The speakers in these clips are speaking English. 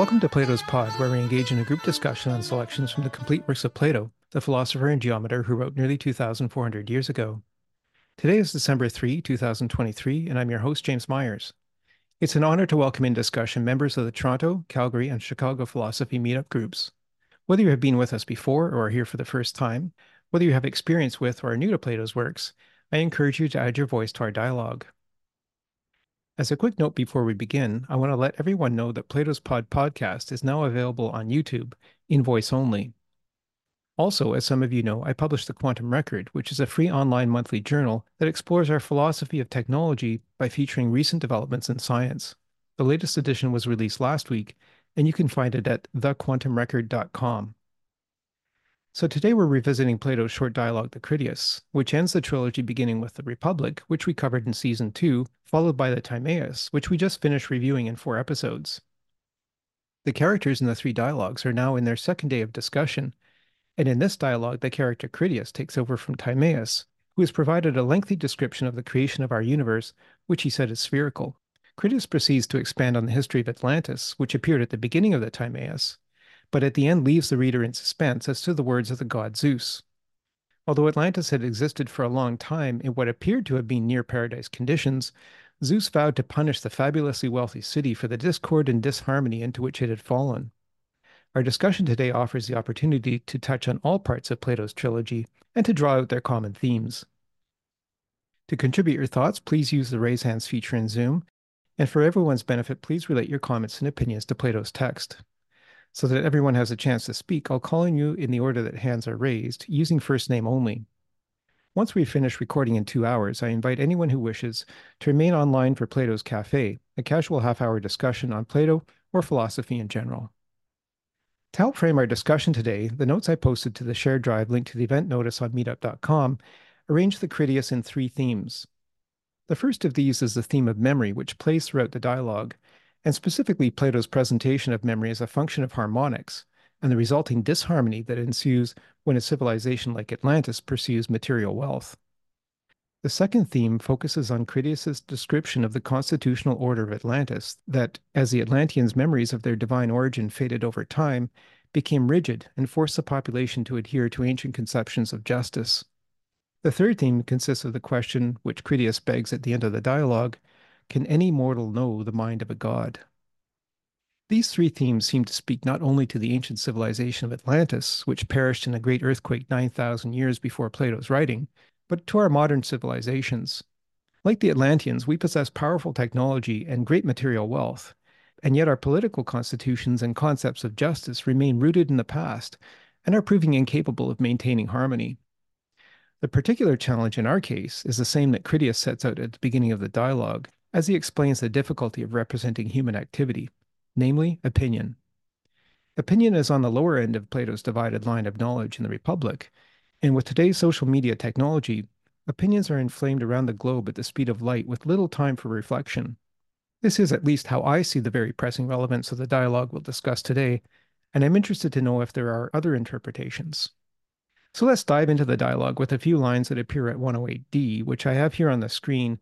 Welcome to Plato's Pod, where we engage in a group discussion on selections from the complete works of Plato, the philosopher and geometer who wrote nearly 2,400 years ago. Today is December 3, 2023, and I'm your host, James Myers. It's an honor to welcome in discussion members of the Toronto, Calgary, and Chicago philosophy meetup groups. Whether you have been with us before or are here for the first time, whether you have experience with or are new to Plato's works, I encourage you to add your voice to our dialogue. As a quick note before we begin, I want to let everyone know that Plato's Pod podcast is now available on YouTube in voice only. Also, as some of you know, I publish The Quantum Record, which is a free online monthly journal that explores our philosophy of technology by featuring recent developments in science. The latest edition was released last week, and you can find it at thequantumrecord.com. So today we're revisiting Plato's short dialogue, The Critias, which ends the trilogy beginning with the Republic, which we covered in season two, followed by the Timaeus, which we just finished reviewing in four episodes. The characters in the three dialogues are now in their second day of discussion, and in this dialogue, the character Critias takes over from Timaeus, who has provided a lengthy description of the creation of our universe, which he said is spherical. Critias proceeds to expand on the history of Atlantis, which appeared at the beginning of the Timaeus, but at the end leaves the reader in suspense as to the words of the god Zeus. Although Atlantis had existed for a long time in what appeared to have been near paradise conditions, Zeus vowed to punish the fabulously wealthy city for the discord and disharmony into which it had fallen. Our discussion today offers the opportunity to touch on all parts of Plato's trilogy and to draw out their common themes. To contribute your thoughts, please use the raise hands feature in Zoom. And for everyone's benefit, please relate your comments and opinions to Plato's text. So that everyone has a chance to speak, I'll call on you in the order that hands are raised, using first name only. Once we finish recording in two hours, I invite anyone who wishes to remain online for Plato's Cafe, a casual half hour discussion on Plato or philosophy in general. To help frame our discussion today, the notes I posted to the shared drive linked to the event notice on meetup.com arrange the Critias in three themes. The first of these is the theme of memory, which plays throughout the dialogue and specifically Plato's presentation of memory as a function of harmonics and the resulting disharmony that ensues when a civilization like Atlantis pursues material wealth. The second theme focuses on Critias' description of the constitutional order of Atlantis, that, as the Atlanteans' memories of their divine origin faded over time, became rigid and forced the population to adhere to ancient conceptions of justice. The third theme consists of the question, which Critias begs at the end of the dialogue can any mortal know the mind of a god? These three themes seem to speak not only to the ancient civilization of Atlantis, which perished in a great earthquake 9,000 years before Plato's writing, but to our modern civilizations. Like the Atlanteans, we possess powerful technology and great material wealth, and yet our political constitutions and concepts of justice remain rooted in the past and are proving incapable of maintaining harmony. The particular challenge in our case is the same that Critias sets out at the beginning of the dialogue as he explains the difficulty of representing human activity, namely opinion. Opinion is on the lower end of Plato's divided line of knowledge in the Republic, and with today's social media technology, opinions are inflamed around the globe at the speed of light with little time for reflection. This is at least how I see the very pressing relevance of the dialogue we'll discuss today, and I'm interested to know if there are other interpretations. So let's dive into the dialogue with a few lines that appear at 108D, which I have here on the screen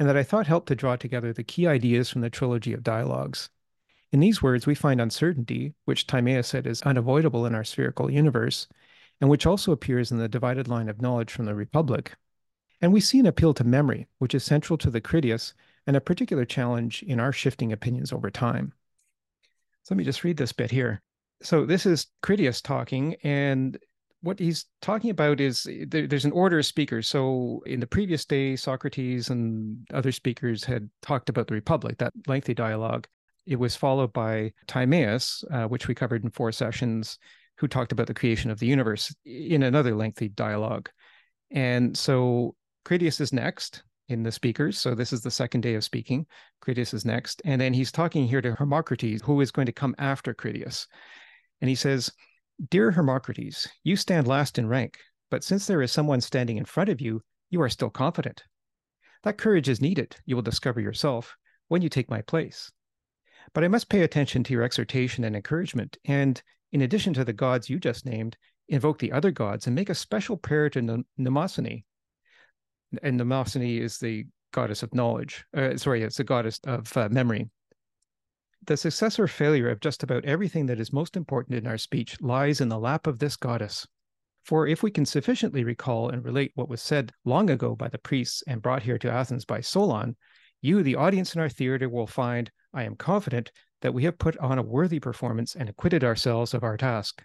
and that I thought helped to draw together the key ideas from the trilogy of dialogues. In these words, we find uncertainty, which Timaeus said is unavoidable in our spherical universe, and which also appears in the divided line of knowledge from the Republic. And we see an appeal to memory, which is central to the Critias and a particular challenge in our shifting opinions over time. So let me just read this bit here. So this is Critias talking, and what he's talking about is eh, there, there's an order of speakers. So in the previous day, Socrates and other speakers had talked about the Republic, that lengthy dialogue. It was followed by Timaeus, uh, which we covered in four sessions, who talked about the creation of the universe in another lengthy dialogue. And so Critias is next in the speakers. So this is the second day of speaking. Critias is next. And then he's talking here to Hermocrates, who is going to come after Critias. And he says, Dear Hermocrates, you stand last in rank, but since there is someone standing in front of you, you are still confident. That courage is needed, you will discover yourself, when you take my place. But I must pay attention to your exhortation and encouragement, and in addition to the gods you just named, invoke the other gods and make a special prayer to Mnemosyne. And Mnemosyne is the goddess of knowledge. Uh, sorry, it's the goddess of uh, memory. The success or failure of just about everything that is most important in our speech lies in the lap of this goddess. For if we can sufficiently recall and relate what was said long ago by the priests and brought here to Athens by Solon, you, the audience in our theater, will find, I am confident, that we have put on a worthy performance and acquitted ourselves of our task.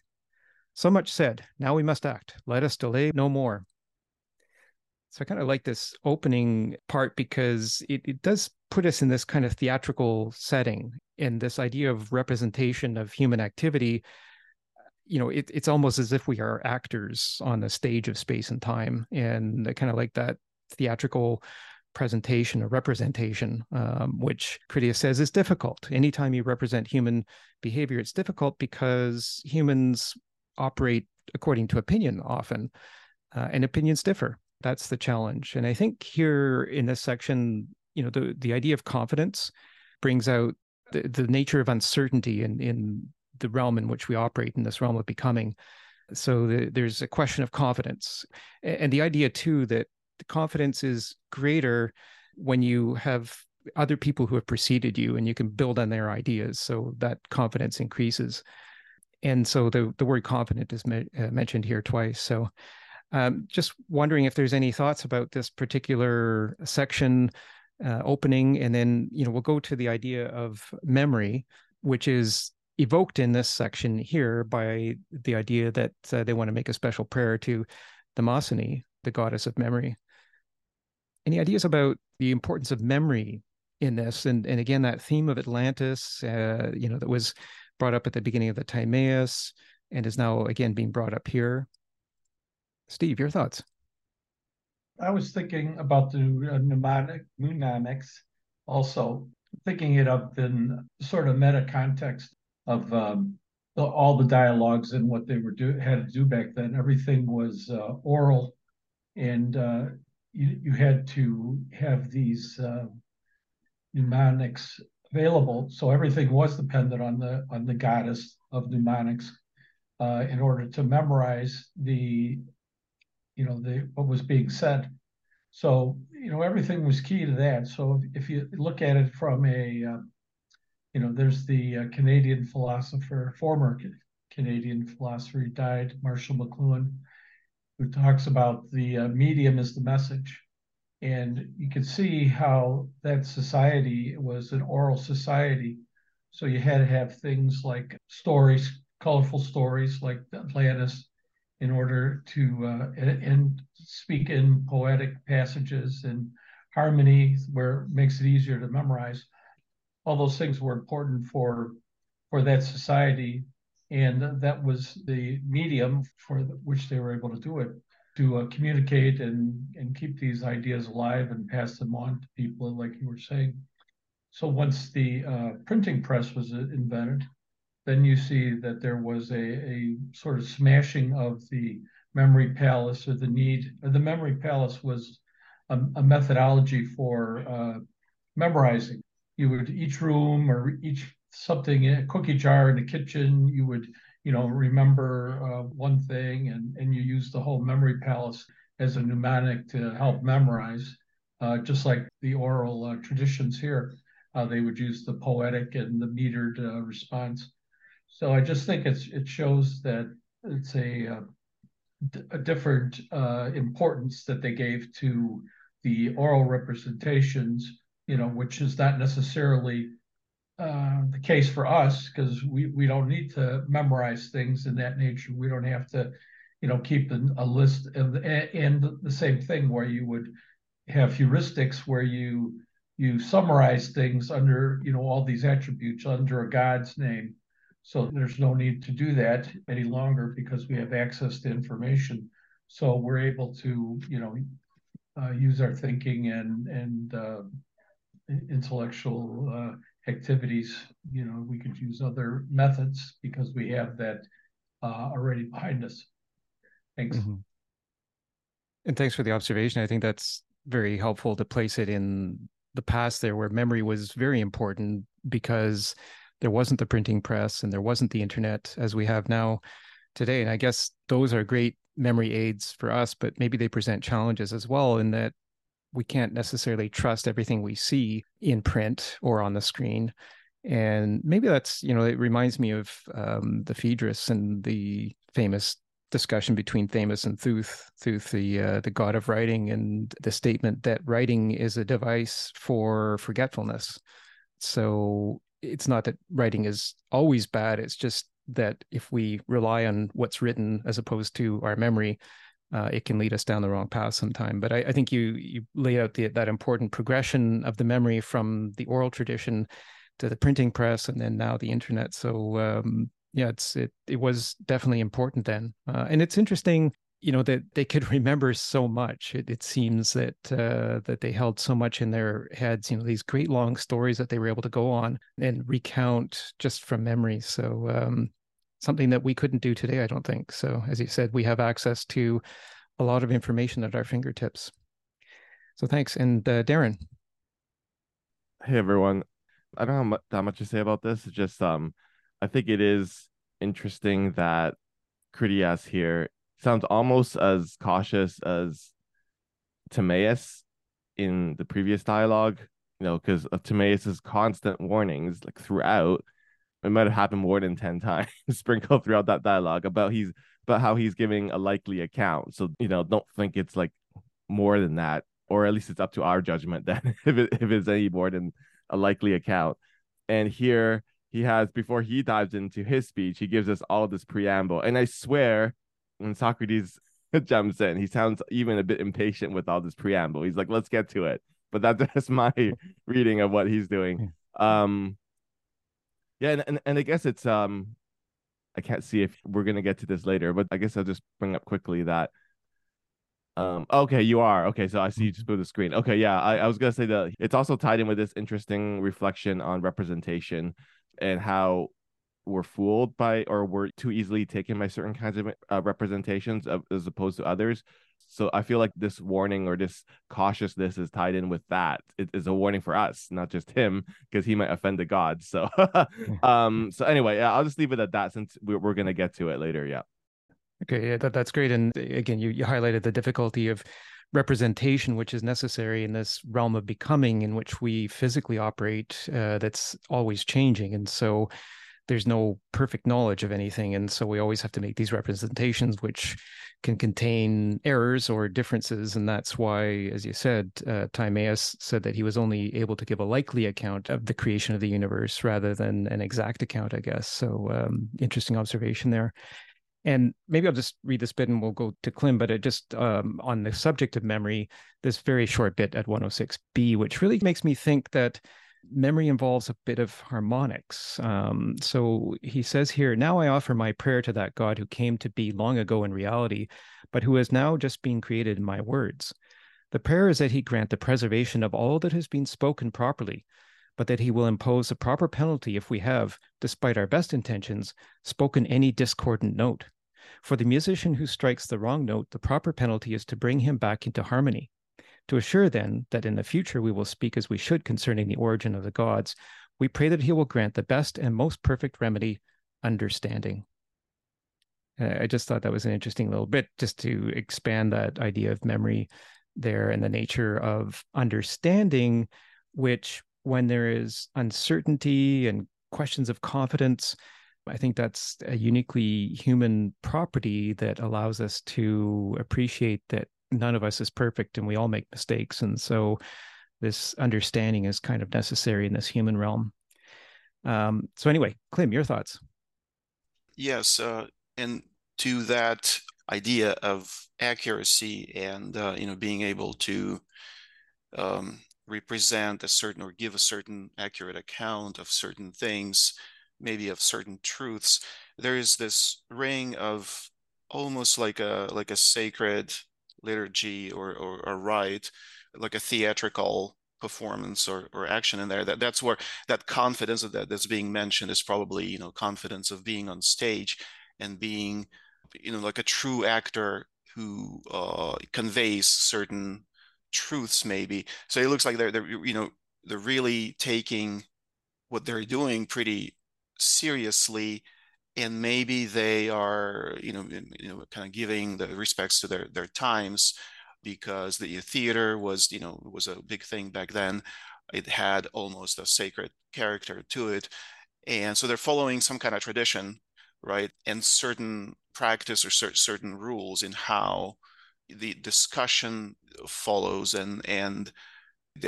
So much said. Now we must act. Let us delay no more. So I kind of like this opening part because it, it does put us in this kind of theatrical setting and this idea of representation of human activity. You know, it, it's almost as if we are actors on the stage of space and time. And kind of like that theatrical presentation or representation, um, which Critias says is difficult. Anytime you represent human behavior, it's difficult because humans operate according to opinion often, uh, and opinions differ that's the challenge and i think here in this section you know the the idea of confidence brings out the, the nature of uncertainty in in the realm in which we operate in this realm of becoming. So the, there's a question of confidence. And the idea too that the confidence is greater when you have other people who have preceded you and you can build on their ideas. So that confidence increases. And so the, the word confident is me- uh, mentioned here twice. So um, just wondering if there's any thoughts about this particular section uh, opening, and then you know we'll go to the idea of memory, which is evoked in this section here by the idea that uh, they want to make a special prayer to Mnemosyne, the goddess of memory. Any ideas about the importance of memory in this, and and again that theme of Atlantis, uh, you know, that was brought up at the beginning of the Timaeus and is now again being brought up here. Steve, your thoughts? I was thinking about the uh, mnemonic mnemonics, also thinking it up in sort of meta context of um, the, all the dialogues and what they were do had to do back then. Everything was uh, oral, and uh, you, you had to have these uh, mnemonics available. So everything was dependent on the on the goddess of mnemonics uh, in order to memorize the you know the what was being said. So you know everything was key to that. So if, you look at it from a uh, you know there's the uh, Canadian philosopher, former Canadian philosopher, he died, Marshall McLuhan, who talks about the uh, medium is the message. And you can see how that society was an oral society. So you had to have things like stories, colorful stories like Atlantis, in order to uh, and, speak in poetic passages and harmony where it makes it easier to memorize. All those things were important for for that society, and that was the medium for which they were able to do it to uh, communicate and and keep these ideas alive and pass them on to people, like you were saying. So once the uh, printing press was invented, then you see that there was a, a sort of smashing of the memory palace or the need. Or the memory palace was a, a methodology for uh, memorizing. You would each room or each something, a cookie jar in the kitchen, you would you know remember uh, one thing, and and you use the whole memory palace as a mnemonic to help memorize, uh, just like the oral uh, traditions here. Uh, they would use the poetic and the metered uh, response. So I just think it's it shows that it's a uh, a different uh, importance that they gave to the oral representations, you know, which is not necessarily uh, the case for us because we we don't need to memorize things in that nature. We don't have to, you know, keep a list and and the same thing where you would have heuristics where you you summarize things under you know all these attributes under a god's name so there's no need to do that any longer because we have access to information. So we're able to, you know, uh, use our thinking and and uh, intellectual uh, activities. You know, we could use other methods because we have that uh, already behind us. Thanks. Mm-hmm. And thanks for the observation. I think that's very helpful to place it in the past there where memory was very important because there wasn't the printing press and there wasn't the internet as we have now today. And I guess those are great memory aids for us, but maybe they present challenges as well in that we can't necessarily trust everything we see in print or on the screen. And maybe that's, you know, it reminds me of um, the Phaedrus and the famous discussion between Thamus and Thuth, Thuth, the uh, the god of writing, and the statement that writing is a device for forgetfulness. So it's not that writing is always bad. It's just that if we rely on what's written as opposed to our memory, uh, it can lead us down the wrong path sometime. But I, I think you you lay out the, that important progression of the memory from the oral tradition to the printing press, and then now the internet. So um, yeah, it's it it was definitely important then, uh, and it's interesting. You know that they could remember so much. It, it seems that uh, that they held so much in their heads. You know these great long stories that they were able to go on and recount just from memory. So um, something that we couldn't do today, I don't think. So, as you said, we have access to a lot of information at our fingertips. So, thanks. And uh, Darren. Hey, everyone. I don't have that much to say about this. It's just, um, I think it is interesting that Critias here sounds almost as cautious as Timaeus in the previous dialogue, you know, because of Timaeus's constant warnings, like throughout, it might have happened more than 10 times sprinkled throughout that dialogue about he's about how he's giving a likely account. So you know don't think it's like more than that or at least it's up to our judgment then if, it, if it's any more than a likely account. And here he has before he dives into his speech he gives us all this preamble. And i swear when socrates jumps in he sounds even a bit impatient with all this preamble. He's like let's get to it. But that's just my reading of what he's doing. Um yeah, and, and, and I guess it's um I can't see if we're gonna get to this later, but I guess I'll just bring up quickly that um okay, you are. Okay, so I see you just blew the screen. Okay, yeah, I, I was gonna say that it's also tied in with this interesting reflection on representation and how we're fooled by or we're too easily taken by certain kinds of uh, representations of, as opposed to others so I feel like this warning or this cautiousness is tied in with that. It is a warning for us, not just him, because he might offend the gods. So, um, so anyway, yeah, I'll just leave it at that since we're, we're gonna get to it later. Yeah. Okay, yeah, that, that's great. And again, you, you highlighted the difficulty of representation, which is necessary in this realm of becoming in which we physically operate. Uh, that's always changing, and so there's no perfect knowledge of anything and so we always have to make these representations which can contain errors or differences and that's why as you said uh, timaeus said that he was only able to give a likely account of the creation of the universe rather than an exact account i guess. So um, interesting observation there. And maybe I'll just read this bit and we'll go to Klim, but it just um, on the subject of memory, this very short bit at 106b, which really makes me think that memory involves a bit of harmonics. Um, so he says here, Now I offer my prayer to that God who came to be long ago in reality, but who has now just been created in my words. The prayer is that he grant the preservation of all that has been spoken properly, but that he will impose a proper penalty if we have, despite our best intentions, spoken any discordant note. For the musician who strikes the wrong note, the proper penalty is to bring him back into harmony. To assure then that in the future we will speak as we should concerning the origin of the gods, we pray that he will grant the best and most perfect remedy, understanding. Uh, I just thought that was an interesting little bit just to expand that idea of memory there and the nature of understanding, which when there is uncertainty and questions of confidence, I think that's a uniquely human property that allows us to appreciate that none of us is perfect and we all make mistakes. And so this understanding is kind of necessary in this human realm. Um, so anyway, Klim, your thoughts? Yes, uh, and to that idea of accuracy and uh, you know being able to um, represent a certain or give a certain accurate account of certain things, maybe of certain truths, there is this ring of almost like a like a sacred liturgy or, or, or rite, like a theatrical performance or, or action in there that that's where that confidence of that that's being mentioned is probably you know confidence of being on stage and being you know like a true actor who uh, conveys certain truths maybe. So it looks like they're, they're you know they're really taking what they're doing pretty seriously and maybe they are you know you know kind of giving the respects to their their times because the theater was you know was a big thing back then it had almost a sacred character to it. And so they're following some kind of tradition, right? And certain practice or certain rules in how the discussion follows and and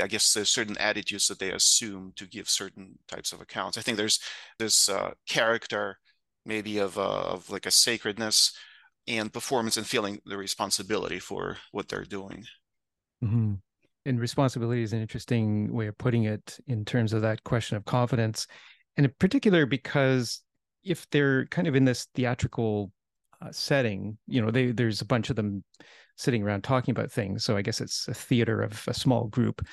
I guess there's certain attitudes that they assume to give certain types of accounts. I think there's this uh, character, maybe of uh, of like a sacredness and performance and feeling the responsibility for what they're doing. Mm-hmm. And responsibility is an interesting way of putting it in terms of that question of confidence, and in particular because if they're kind of in this theatrical uh, setting, you know, they there's a bunch of them sitting around talking about things. So I guess it's a theater of a small group.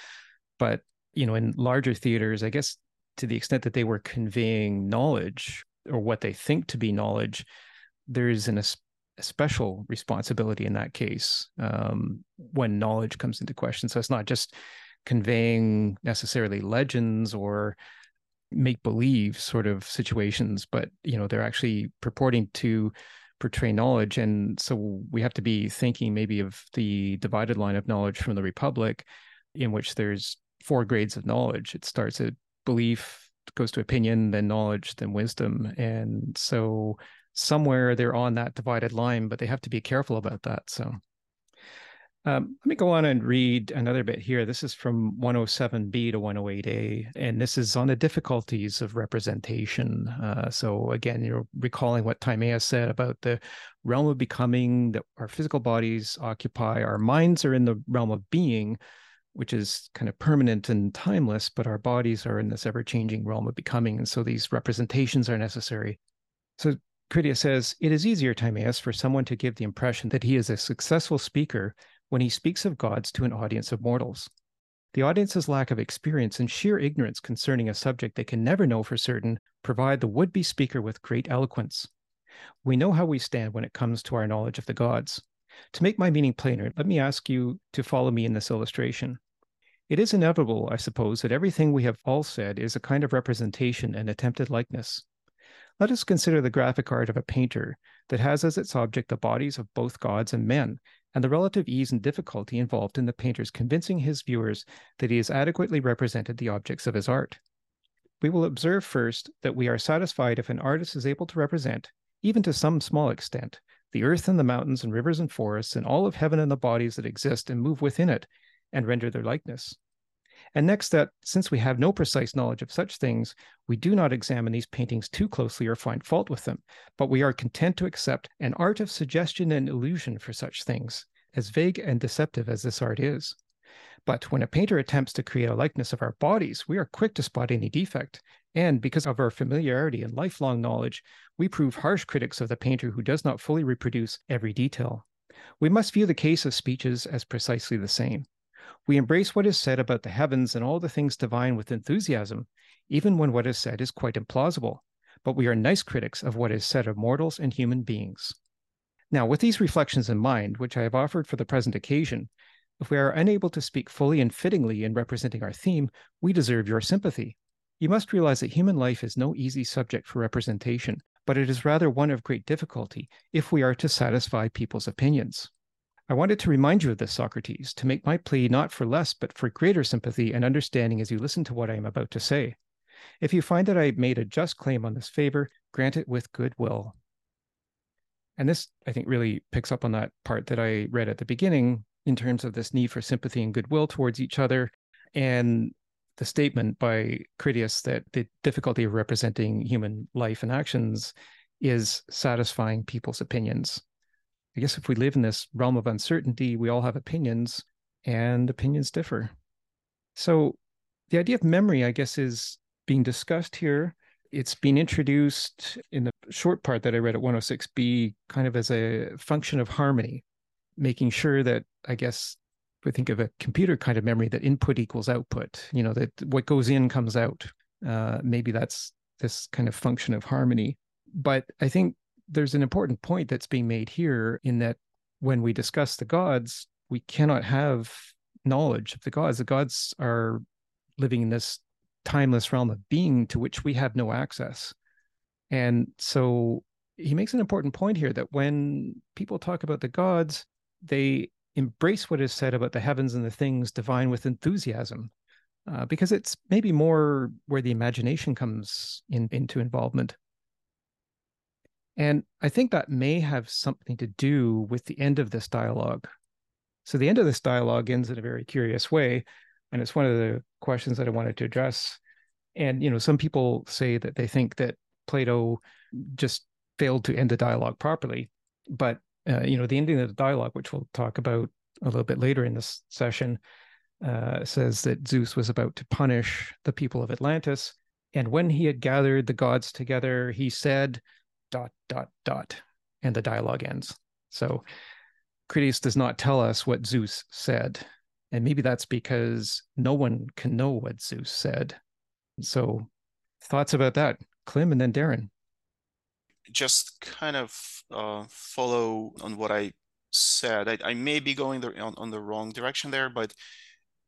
But, you know, in larger theaters, I guess to the extent that they were conveying knowledge or what they think to be knowledge, there's an, a special responsibility in that case um, when knowledge comes into question. So it's not just conveying necessarily legends or make believe sort of situations, but you know they're actually purporting to portray knowledge. And so we have to be thinking maybe of the divided line of knowledge from the Republic, in which there's four grades of knowledge. It starts at belief, goes to opinion, then knowledge, then wisdom. And so somewhere they're on that divided line, but they have to be careful about that. So um, let me go on and read another bit here. This is from 107b to 108a, and this is on the difficulties of representation. Uh, so again, you're recalling what Timaeus said about the realm of becoming that our physical bodies occupy. Our minds are in the realm of being, which is kind of permanent and timeless, but our bodies are in this ever-changing realm of becoming, and so these representations are necessary. So Critias says, it is easier, Timaeus, for someone to give the impression that he is a successful speaker when he speaks of gods to an audience of mortals. The audience's lack of experience and sheer ignorance concerning a subject they can never know for certain provide the would be speaker with great eloquence. We know how we stand when it comes to our knowledge of the gods. To make my meaning plainer, let me ask you to follow me in this illustration. It is inevitable, I suppose, that everything we have all said is a kind of representation and attempted likeness. Let us consider the graphic art of a painter that has as its object the bodies of both gods and men, and the relative ease and difficulty involved in the painter's convincing his viewers that he has adequately represented the objects of his art. We will observe first that we are satisfied if an artist is able to represent, even to some small extent, the earth and the mountains and rivers and forests and all of heaven and the bodies that exist and move within it and render their likeness. And next, that since we have no precise knowledge of such things, we do not examine these paintings too closely or find fault with them, but we are content to accept an art of suggestion and illusion for such things, as vague and deceptive as this art is. But when a painter attempts to create a likeness of our bodies, we are quick to spot any defect. And because of our familiarity and lifelong knowledge, we prove harsh critics of the painter who does not fully reproduce every detail. We must view the case of speeches as precisely the same. We embrace what is said about the heavens and all the things divine with enthusiasm, even when what is said is quite implausible. But we are nice critics of what is said of mortals and human beings. Now, with these reflections in mind, which I have offered for the present occasion, if we are unable to speak fully and fittingly in representing our theme, we deserve your sympathy. You must realize that human life is no easy subject for representation, but it is rather one of great difficulty if we are to satisfy people's opinions. I wanted to remind you of this, Socrates, to make my plea not for less, but for greater sympathy and understanding as you listen to what I am about to say. If you find that I made a just claim on this favor, grant it with good will. And this, I think, really picks up on that part that I read at the beginning in terms of this need for sympathy and goodwill towards each other. And the statement by Critias that the difficulty of representing human life and actions is satisfying people's opinions. I guess if we live in this realm of uncertainty, we all have opinions and opinions differ. So the idea of memory, I guess, is being discussed here. It's been introduced in the short part that I read at 106b, kind of as a function of harmony, making sure that, I guess, we think of a computer kind of memory that input equals output, you know, that what goes in comes out. Uh, maybe that's this kind of function of harmony. But I think there's an important point that's being made here in that when we discuss the gods, we cannot have knowledge of the gods. The gods are living in this timeless realm of being to which we have no access. And so he makes an important point here that when people talk about the gods, they embrace what is said about the heavens and the things divine with enthusiasm. uh, because it's maybe more where the imagination comes in, into involvement. And I think that may have something to do with the end of this dialogue. So the end of this dialogue ends in a very curious way. And it's one of the questions that I wanted to address. And, you know, some people say that they think that Plato just failed to end the dialogue properly. But, uh, you know, the ending of the dialogue, which we'll talk about a little bit later in this session, uh, says that Zeus was about to punish the people of Atlantis. And when he had gathered the gods together, he said, dot, dot, dot. And the dialogue ends. So Critias does not tell us what Zeus said. And maybe that's because no one can know what Zeus said. So, thoughts about that, Klim and then Darren? Just kind of uh, follow on what I said. I, I may be going the, on, on the wrong direction there, but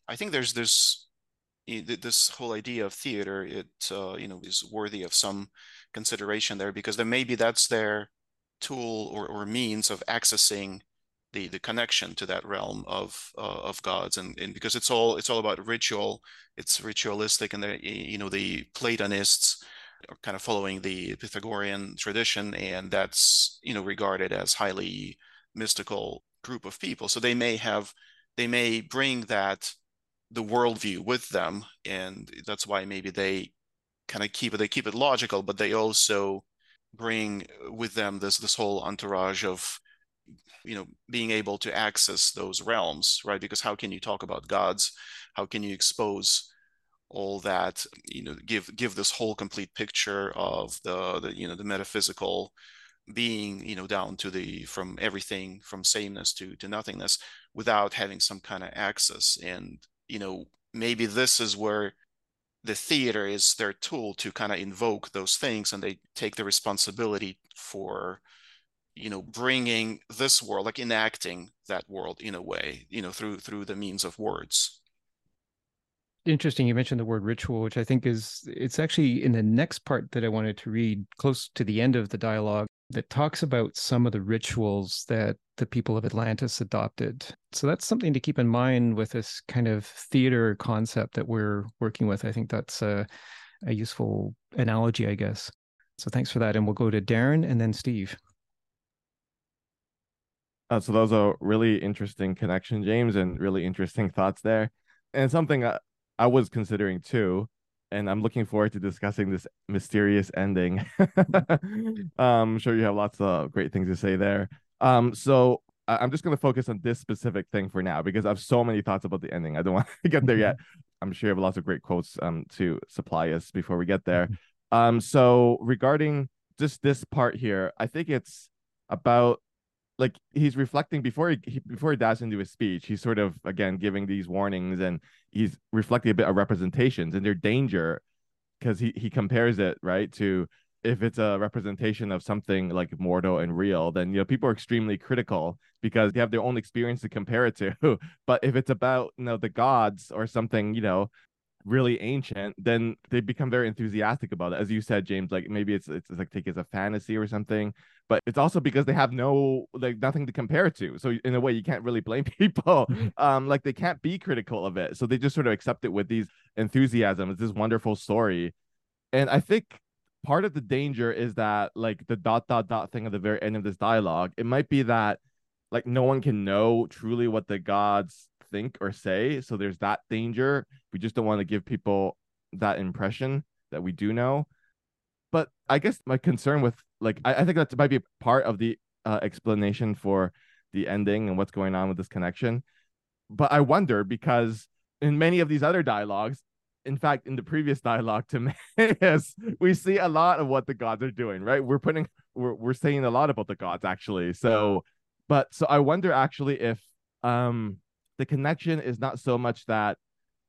I think there's this this whole idea of theater. It uh, you know is worthy of some consideration there because then maybe that's their tool or, or means of accessing the the connection to that realm of uh, of gods and, and because it's all it's all about ritual it's ritualistic and you know the platonists are kind of following the pythagorean tradition and that's you know regarded as highly mystical group of people so they may have they may bring that the worldview with them and that's why maybe they kind of keep it they keep it logical but they also bring with them this this whole entourage of you know being able to access those realms right? Because how can you talk about gods? How can you expose all that you know give give this whole complete picture of the, the you know the metaphysical being you know down to the from everything from sameness to to nothingness without having some kind of access? And you know maybe this is where the theater is their tool to kind of invoke those things and they take the responsibility for you know bringing this world like enacting that world in a way you know through through the means of words. Interesting you mentioned the word ritual which i think is it's actually in the next part that i wanted to read close to the end of the dialogue that talks about some of the rituals that the people of atlantis adopted. So that's something to keep in mind with this kind of theater concept that we're working with. I think that's a, a useful analogy i guess. So thanks for that and we'll go to darren and then steve. Uh, so those are really interesting connection, James, and really interesting thoughts there, and something I, I was considering too. And I'm looking forward to discussing this mysterious ending. um, I'm sure you have lots of great things to say there. Um, so I, I'm just going to focus on this specific thing for now because I have so many thoughts about the ending. I don't want to get there yet. I'm sure you have lots of great quotes um to supply us before we get there. Um, so regarding just this part here, I think it's about like he's reflecting before he, he, before he dives into his speech he's sort of again giving these warnings and he's reflecting a bit of representations and their danger because he he compares it right to if it's a representation of something like mortal and real then you know people are extremely critical because they have their own experience to compare it to. But if it's about you know the gods or something you know really ancient, then they become very enthusiastic about it. As you said, James, like maybe it's it's, like take it as a fantasy or something, but it's also because they have no like nothing to compare it to. So in a way, you can't really blame people. Mm-hmm. Um, like they can't be critical of it, so they just sort of accept it with these enthusiasm. It's this wonderful story, and I think part of the danger is that like the dot dot dot thing at the very end of this dialogue, it might be that like no one can know truly what the gods think or say. So there's that danger. We just don't want to give people that impression that we do know. But I guess my concern with like I, I think that might be part of the uh, explanation for the ending and what's going on with this connection. But I wonder because in many of these other dialogues, in fact, in the previous dialogue to Timaeus, we see a lot of what the gods are doing, right? We're putting we're we're saying a lot about the gods actually. So but so I wonder actually if um the connection is not so much that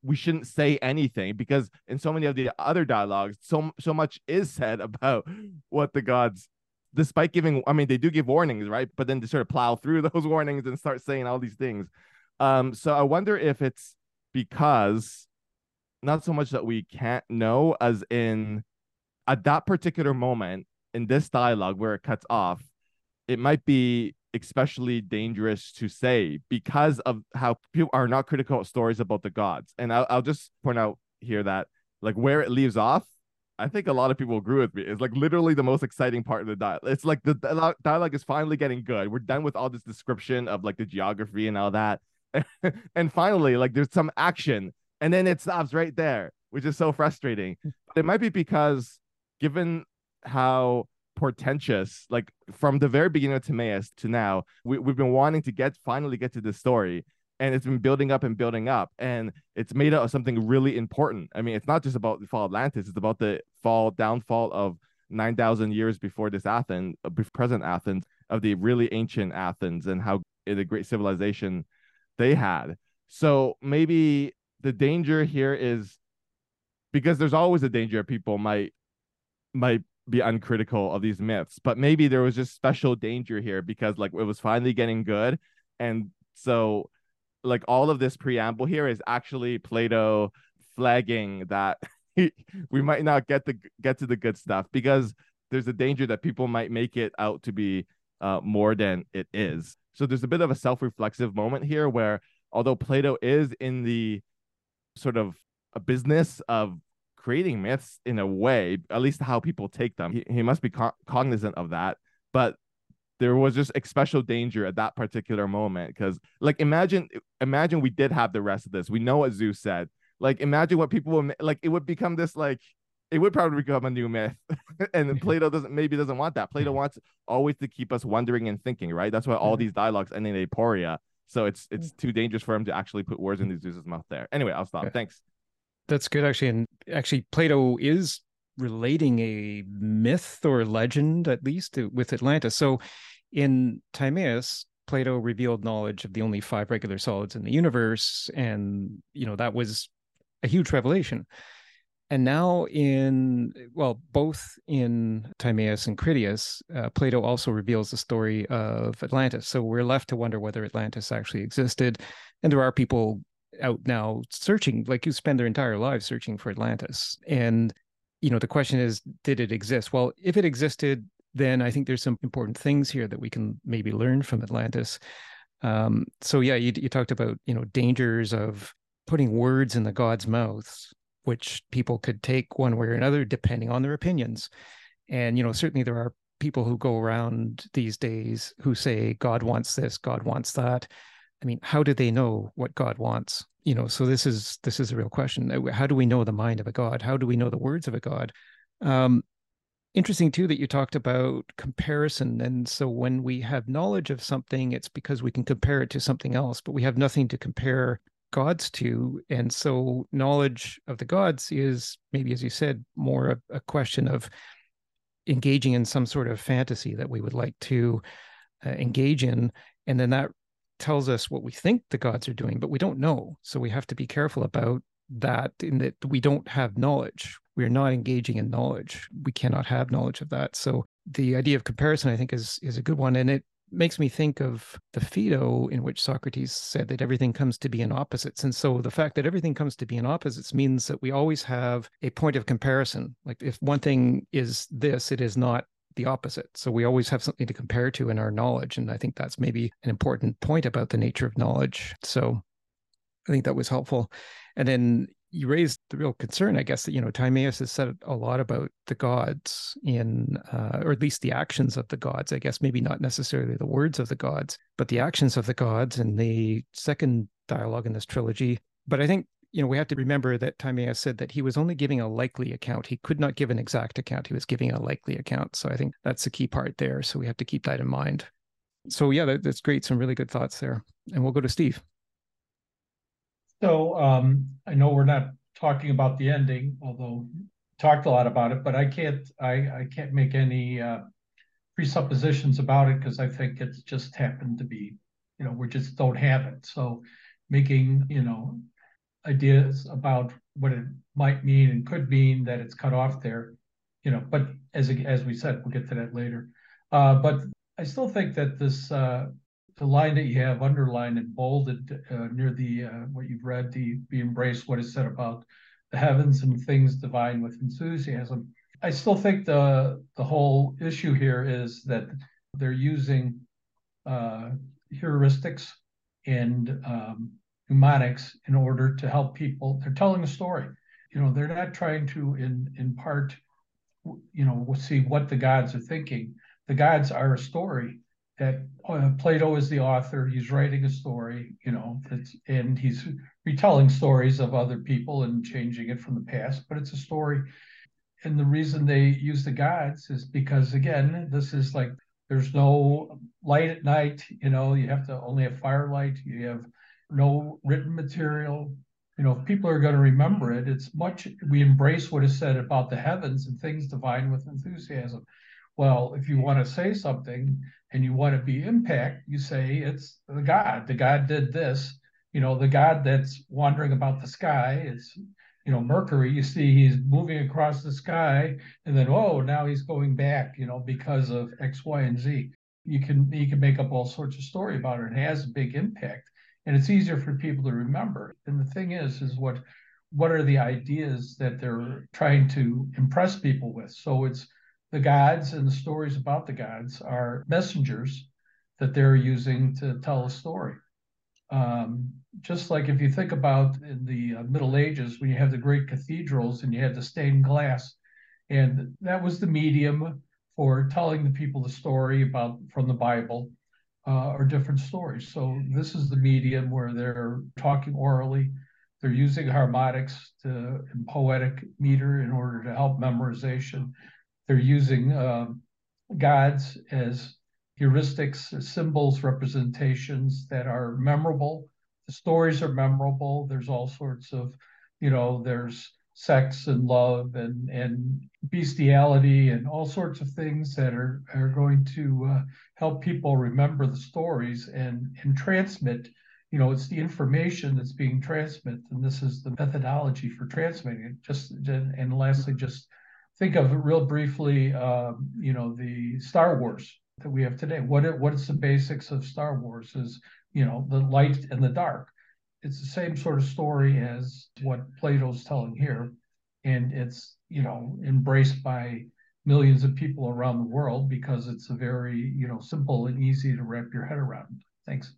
we shouldn't say anything because in so many of the other dialogues so so much is said about what the gods despite giving i mean they do give warnings right? But then they sort of plow through those warnings and start saying all these things. Um so i wonder if it's because not so much that we can't know as in at that particular moment in this dialogue where it cuts off it might be especially dangerous to say because of how people are not critical of stories about the gods. And I'll, I'll just point out here that like where it leaves off, I think a lot of people agree with me. It's like literally the most exciting part of the dialogue. It's like the dialogue is finally getting good. We're done with all this description of like the geography and all that. and finally, like there's some action, and then it stops right there, which is so frustrating. But it might be because given how portentous like from the very beginning of Timaeus to now we, we've been wanting to get finally get to this story and it's been building up and building up and it's made out of something really important. I mean it's not just about the fall of atlantis it's about the fall downfall of 9000 years before this athens uh, present athens of the really ancient athens and how the great civilization they had. So maybe the danger here is because there's always a danger people might might be uncritical of these myths but maybe there was just special danger here because like it was finally getting good. And so like all of this preamble here is actually plato flagging that we might not get the get to the good stuff because there's a danger that people might make it out to be uh, more than it is. So there's a bit of a self-reflexive moment here where although plato is in the sort of a business of creating myths in a way, at least how people take them. He, he must be co- cognizant of that. But there was just a special danger at that particular moment because, like, imagine, imagine we did have the rest of this. We know what Zeus said. Like, imagine what people would like. It would become this like it would probably become a new myth. and Plato doesn't maybe doesn't want that. Plato wants always to keep us wondering and thinking, right? That's why all mm-hmm. these dialogues end in aporia. So it's it's mm. too dangerous for him to actually put words in mm. Zeus's mouth there. Anyway, I'll stop. Thanks that's good actually and actually plato is relating a myth or legend at least with atlantis. So in timaeus plato revealed knowledge of the only five regular solids in the universe and you know that was a huge revelation. And now in well both in timaeus and critias uh, plato also reveals the story of atlantis. So we're left to wonder whether atlantis actually existed and there are people out now searching, like you spend their entire lives searching for Atlantis. And, you know, the question is, did it exist? Well, if it existed, then I think there's some important things here that we can maybe learn from Atlantis. Um, so yeah, you, you talked about, you know, dangers of putting words in the god's mouths, which people could take one way or another depending on their opinions. And, you know, certainly there are people who go around these days who say God wants this, God wants that. I mean, how do they know what God wants? You know, so this is this is a real question. Uh, how do we know the mind of a God? How do we know the words of a God? Um, interesting too that you talked about comparison. And so when we have knowledge of something, it's because we can compare it to something else, but we have nothing to compare gods to. And so knowledge of the gods is maybe, as you said, more a, a question of engaging in some sort of fantasy that we would like to uh, engage in. And then that tells us what we think the gods are doing, but we don't know. So we have to be careful about that in that we don't have knowledge. We're not engaging in knowledge. We cannot have knowledge of that. So the idea of comparison, I think, is is a good one. And it makes me think of the Phaedo in which Socrates said that everything comes to be in opposites. And so the fact that everything comes to be in opposites means that we always have a point of comparison. Like if one thing is this, it is not the opposite. So we always have something to compare to in our knowledge. And I think that's maybe an important point about the nature of knowledge. So I think that was helpful. And then you raised the real concern, I guess, that, you know, Timaeus has said a lot about the gods in, uh, or at least the actions of the gods, I guess, maybe not necessarily the words of the gods, but the actions of the gods in the second dialogue in this trilogy. But I think you know, we have to remember that Timaeus said that he was only giving a likely account. He could not give an exact account. He was giving a likely account. So I think that's the key part there. So we have to keep that in mind. So yeah, that, that's great. Some really good thoughts there. And we'll go to Steve. So um, I know we're not talking about the ending, although talked a lot about it, but I can't I, I can't make any uh, presuppositions about it because I think it's just happened to be, you know, we just don't have it. So making, you know, ideas about what it might mean and could mean that it's cut off there, you know. But as as we said, we'll get to that later. Uh, but I still think that this uh, the line that you have underlined and bolded uh, near the uh, what you've read, the be embraced what is said about the heavens and things divine with enthusiasm. I still think the the whole issue here is that they're using uh, heuristics and um, mnemonics in order to help people. They're telling a story. You know, they're not trying to in part, you know, see what the gods are thinking. The gods are a story that uh, Plato is the author. He's writing a story, you know, and he's retelling stories of other people and changing it from the past, but it's a story. And the reason they use the gods is because, again, this is like there's no light at night, you know, you have to only have firelight, you have no written material. You know, if people are going to remember it, it's much, we embrace what is said about the heavens and things divine with enthusiasm. Well, if you want to say something and you want to be impact, you say it's the God. The God did this. You know, the God that's wandering about the sky is, you know, Mercury. You see, he's moving across the sky, and then oh, now he's going back. You know, because of X, Y, and Z. You can you can make up all sorts of story about it. It has a big impact, and it's easier for people to remember. And the thing is, is what what are the ideas that they're trying to impress people with? So it's the gods and the stories about the gods are messengers that they're using to tell a story. Um, just like if you think about in the uh, Middle Ages when you have the great cathedrals and you had the stained glass, and that was the medium for telling the people the story about from the Bible uh, or different stories. So this is the medium where they're talking orally. They're using harmonics to poetic meter in order to help memorization they're using uh, gods as heuristics, as symbols, representations that are memorable. The stories are memorable. There's all sorts of, you know, there's sex and love and and bestiality and all sorts of things that are are going to uh, help people remember the stories and and transmit you know it's the information that's being transmitted and this is the methodology for transmitting it just and, and lastly just think of it real briefly, uh, you know, the Star Wars that we have today. What what is the basics of Star Wars? Is you know the light and the dark. It's the same sort of story as what Plato's telling here, and it's you know embraced by millions of people around the world because it's a very you know simple and easy to wrap your head around. Thanks.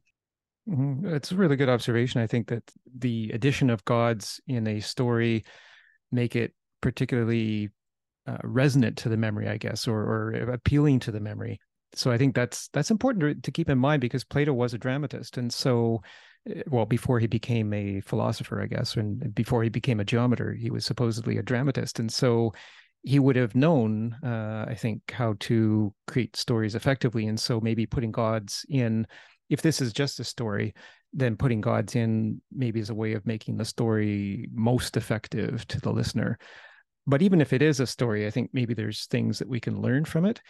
Mm-hmm. It's a really good observation. I think that the addition of gods in a story make it particularly uh, resonant to the memory, I guess, or, or appealing to the memory. So I think that's that's important to, to keep in mind because Plato was a dramatist, and so well before he became a philosopher, I guess, and before he became a geometer, he was supposedly a dramatist, and so he would have known, uh, I think, how to create stories effectively, and so maybe putting gods in, if this is just a story, then putting gods in maybe is a way of making the story most effective to the listener. But even if it is a story, I think maybe there's things that we can learn from it.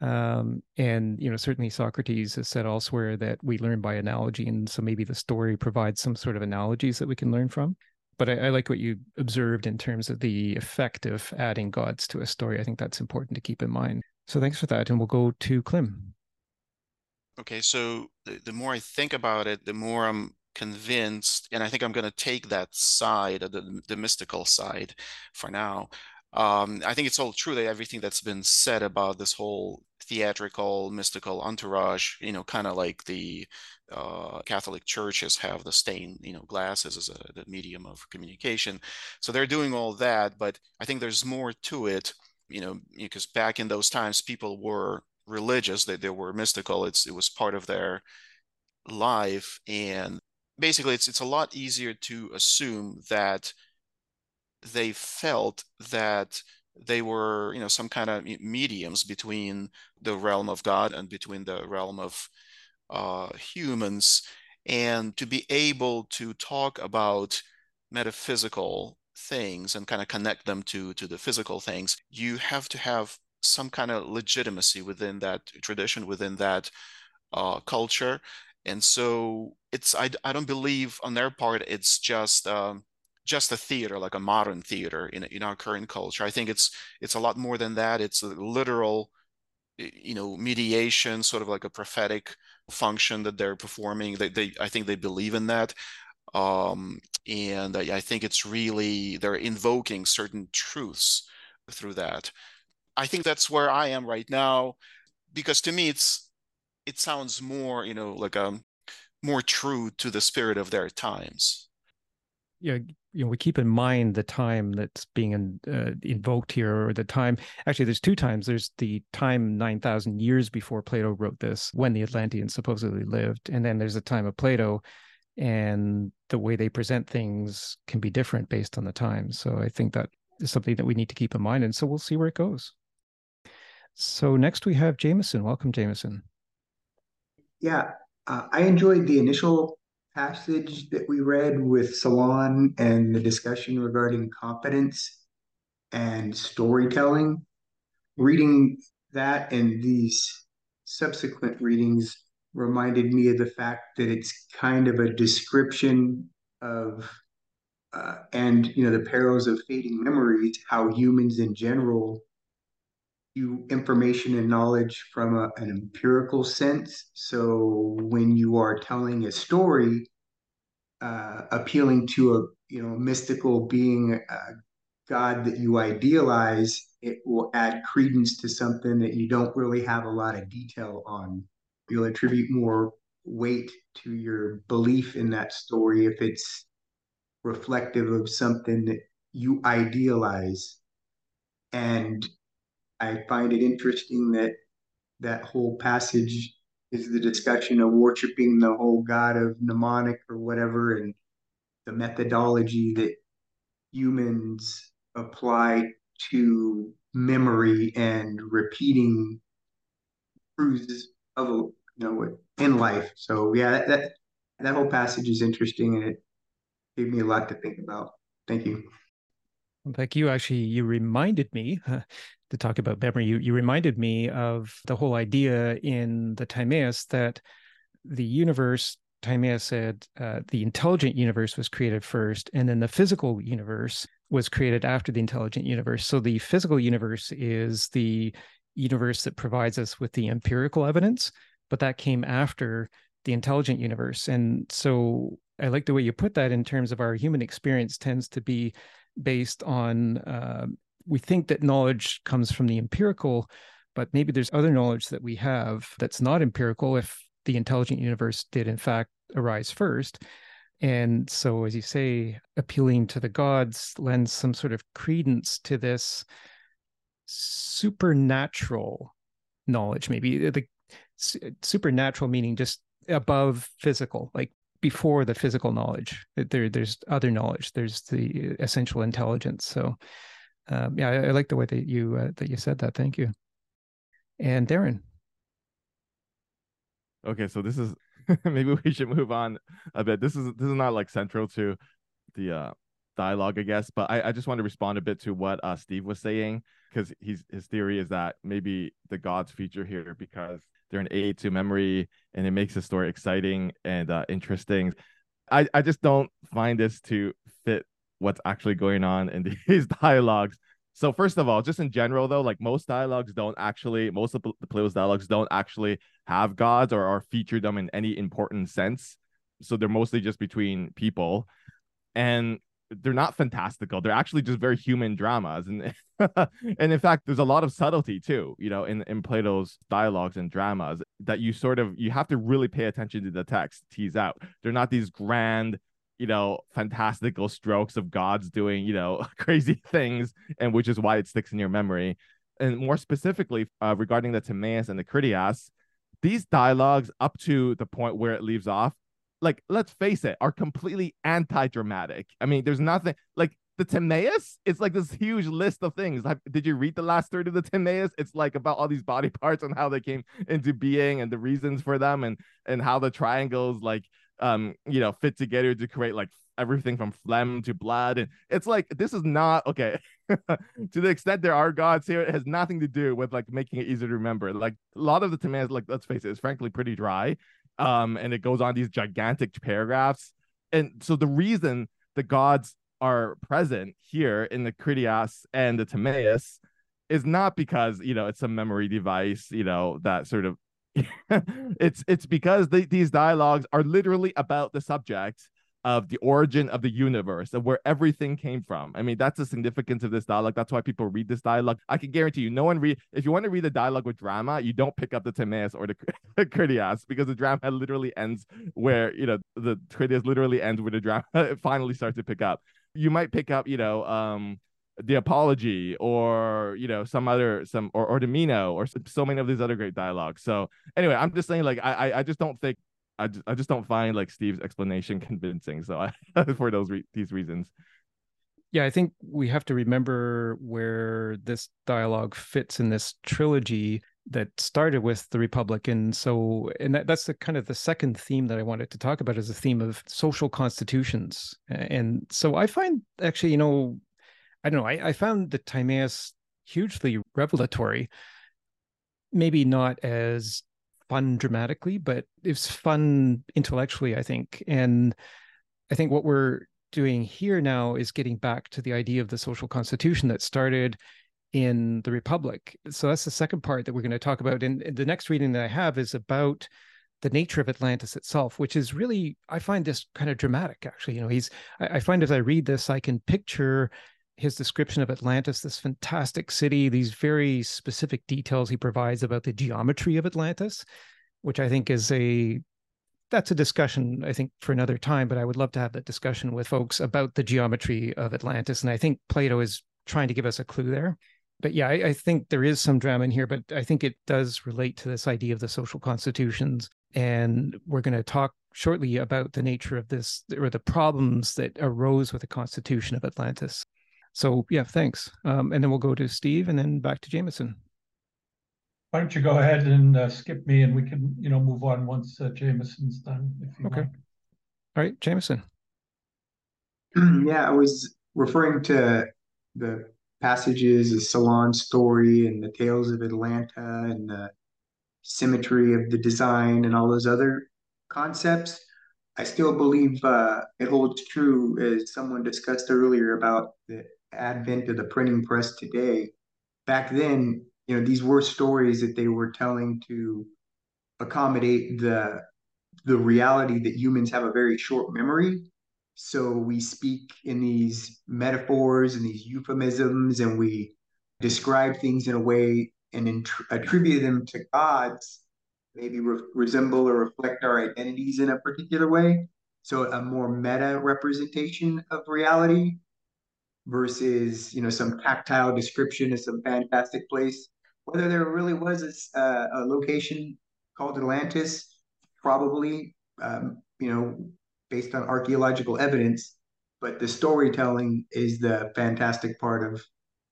Um, and you know, certainly Socrates has said elsewhere that we learn by analogy, and so maybe the story provides some sort of analogies that we can learn from. But I, I like what you observed in terms of the effect of adding gods to a story. I think that's important to keep in mind. So thanks for that, and we'll go to Klim. Okay, so the, the more I think about it, the more I'm convinced, and I think I'm going to take that side, the, the mystical side for now. Um, I think it's all true that everything that's been said about this whole theatrical, mystical entourage, you know, kind of like the uh, Catholic churches have the stained, you know, glasses as a the medium of communication. So they're doing all that, but I think there's more to it, you know, because back in those times, people were religious, they, they were mystical. It's it was part of their life, and basically it's it's a lot easier to assume that they felt that they were you know some kind of mediums between the realm of god and between the realm of uh, humans. And to be able to talk about metaphysical things and kind of connect them to to the physical things you have to have some kind of legitimacy within that tradition within that uh, culture. And so it's I, I don't believe on their part it's just um, just a theater like a modern theater in in our current culture. I think it's it's a lot more than that. It's a literal you know mediation sort of like a prophetic function that they're performing. They, they i think they believe in that. Um, and I, I think it's really they're invoking certain truths through that. I think that's where i am right now because to me it's it sounds more you know like um more true to the spirit of their times yeah you know we keep in mind the time that's being in, uh, invoked here or the time actually there's two times. There's the time 9000 years before plato wrote this when the atlanteans supposedly lived and then there's the time of plato and the way they present things can be different based on the time. So i think that is something that we need to keep in mind and so we'll see where it goes. So next we have jameson. Welcome jameson. Yeah uh, i enjoyed the initial passage that we read with Solon and the discussion regarding competence and storytelling, reading that and these subsequent readings reminded me of the fact that it's kind of a description of uh, and you know the perils of fading memories how humans in general you information and knowledge from a, an empirical sense. So when you are telling a story, uh, appealing to a you know mystical being, God that you idealize, it will add credence to something that you don't really have a lot of detail on. You'll attribute more weight to your belief in that story if it's reflective of something that you idealize. And I find it interesting that that whole passage is the discussion of worshiping the whole god of mnemonic or whatever, and the methodology that humans apply to memory and repeating truths of you know in life. So yeah, that, that that whole passage is interesting and it gave me a lot to think about. Thank you. Thank you. Actually, you reminded me to talk about memory. You you reminded me of the whole idea in the Timaeus that the universe. Timaeus said uh, the intelligent universe was created first, and then the physical universe was created after the intelligent universe. So the physical universe is the universe that provides us with the empirical evidence, but that came after the intelligent universe. And so I like the way you put that in terms of our human experience tends to be based on uh, we think that knowledge comes from the empirical but maybe there's other knowledge that we have that's not empirical if the intelligent universe did in fact arise first and so as you say appealing to the gods lends some sort of credence to this supernatural knowledge maybe uh, the supernatural meaning just above physical like before the physical knowledge. There, there's other knowledge. There's the essential intelligence. So, um, yeah, I, I, like the way that you uh, that you said that. Thank you. And Darren. Okay, so this is maybe we should move on a bit. This is this is not like central to the uh, dialogue, I guess, but I, I just want to respond a bit to what uh, Steve was saying because he's his theory is that maybe the gods feature here because they're an aid to memory and it makes the story exciting and uh, interesting. I, I just don't find this to what's actually going on in these dialogues. So first of all, just in general though, like most dialogues don't actually, most of the Plato's dialogues don't actually have gods or, or feature them in any important sense. So they're mostly just between people. And they're not fantastical. They're actually just very human dramas, and and in fact, there's a lot of subtlety too. You know, in in Plato's dialogues and dramas that you sort of you have to really pay attention to the text tease out. They're not these grand, you know, fantastical strokes of gods doing you know crazy things, and which is why it sticks in your memory. And more specifically, uh, regarding the Timaeus and the Critias, these dialogues up to the point where it leaves off like let's face it, are completely anti-dramatic. I mean, there's nothing like the Timaeus. It's like this huge list of things. Like, did you read the last third of the Timaeus? It's like about all these body parts and how they came into being and the reasons for them and and how the triangles like um you know fit together to create like everything from phlegm to blood and it's like this is not okay to the extent there are gods here it has nothing to do with like making it easy to remember like a lot of the Timaeus like let's face it is frankly pretty dry um, and it goes on these gigantic paragraphs. And so the reason the gods are present here in the Critias and the Timaeus is not because you know it's a memory device, you know that sort of. it's it's because these dialogues are literally about the subject of the origin of the universe of where everything came from. I mean, that's the significance of this dialogue. That's why people read this dialogue. I can guarantee you, no one read if you want to read a dialogue with drama, you don't pick up the Timaeus or the Critias because the drama literally ends where you know the Critias literally ends where the drama finally starts to pick up. You might pick up, you know, um, the apology or you know some other some or, or Meno or so many of these other great dialogues so anyway i'm just saying like i i just don't think I just, I just don't find like Steve's explanation convincing. So I, for those re- these reasons. Yeah, I think we have to remember where this dialogue fits in this trilogy that started with the Republic, and so and that, that's the kind of the second theme that I wanted to talk about is the theme of social constitutions. And so I find actually, you know, I don't know, I, I found the Timaeus hugely revelatory. Maybe not as fun dramatically, but it's fun intellectually, I think. And I think what we're doing here now is getting back to the idea of the social constitution that started in the Republic. So that's the second part that we're going to talk about. And the next reading that I have is about the nature of Atlantis itself, which is really, I find this kind of dramatic, actually. You know, he's, I, I find as I read this, I can picture his description of Atlantis, this fantastic city, these very specific details he provides about the geometry of Atlantis, which I think is a that's a discussion I think for another time. But I would love to have that discussion with folks about the geometry of Atlantis, and I think Plato is trying to give us a clue there. But yeah, I, I think there is some drama in here, but I think it does relate to this idea of the social constitutions, and we're going to talk shortly about the nature of this or the problems that arose with the constitution of Atlantis. So yeah, thanks. Um, and then we'll go to Steve and then back to Jameson. Why don't you go ahead and uh, skip me and we can, you know, move on once uh, Jameson's done. If you okay. Like. All right, Jameson. yeah, I was referring to the passages, the Solon story and the tales of Atlanta and the symmetry of the design and all those other concepts. I still believe uh, it holds true, as someone discussed earlier about the advent of the printing press today. Back then, you know, these were stories that they were telling to accommodate the the reality that humans have a very short memory. So we speak in these metaphors and these euphemisms, and we describe things in a way and attribute them to gods, maybe re- resemble or reflect our identities in a particular way. So a more meta representation of reality versus you know some tactile description of some fantastic place. Whether there really was a, uh, a location called Atlantis, probably um, you know based on archaeological evidence, but the storytelling is the fantastic part of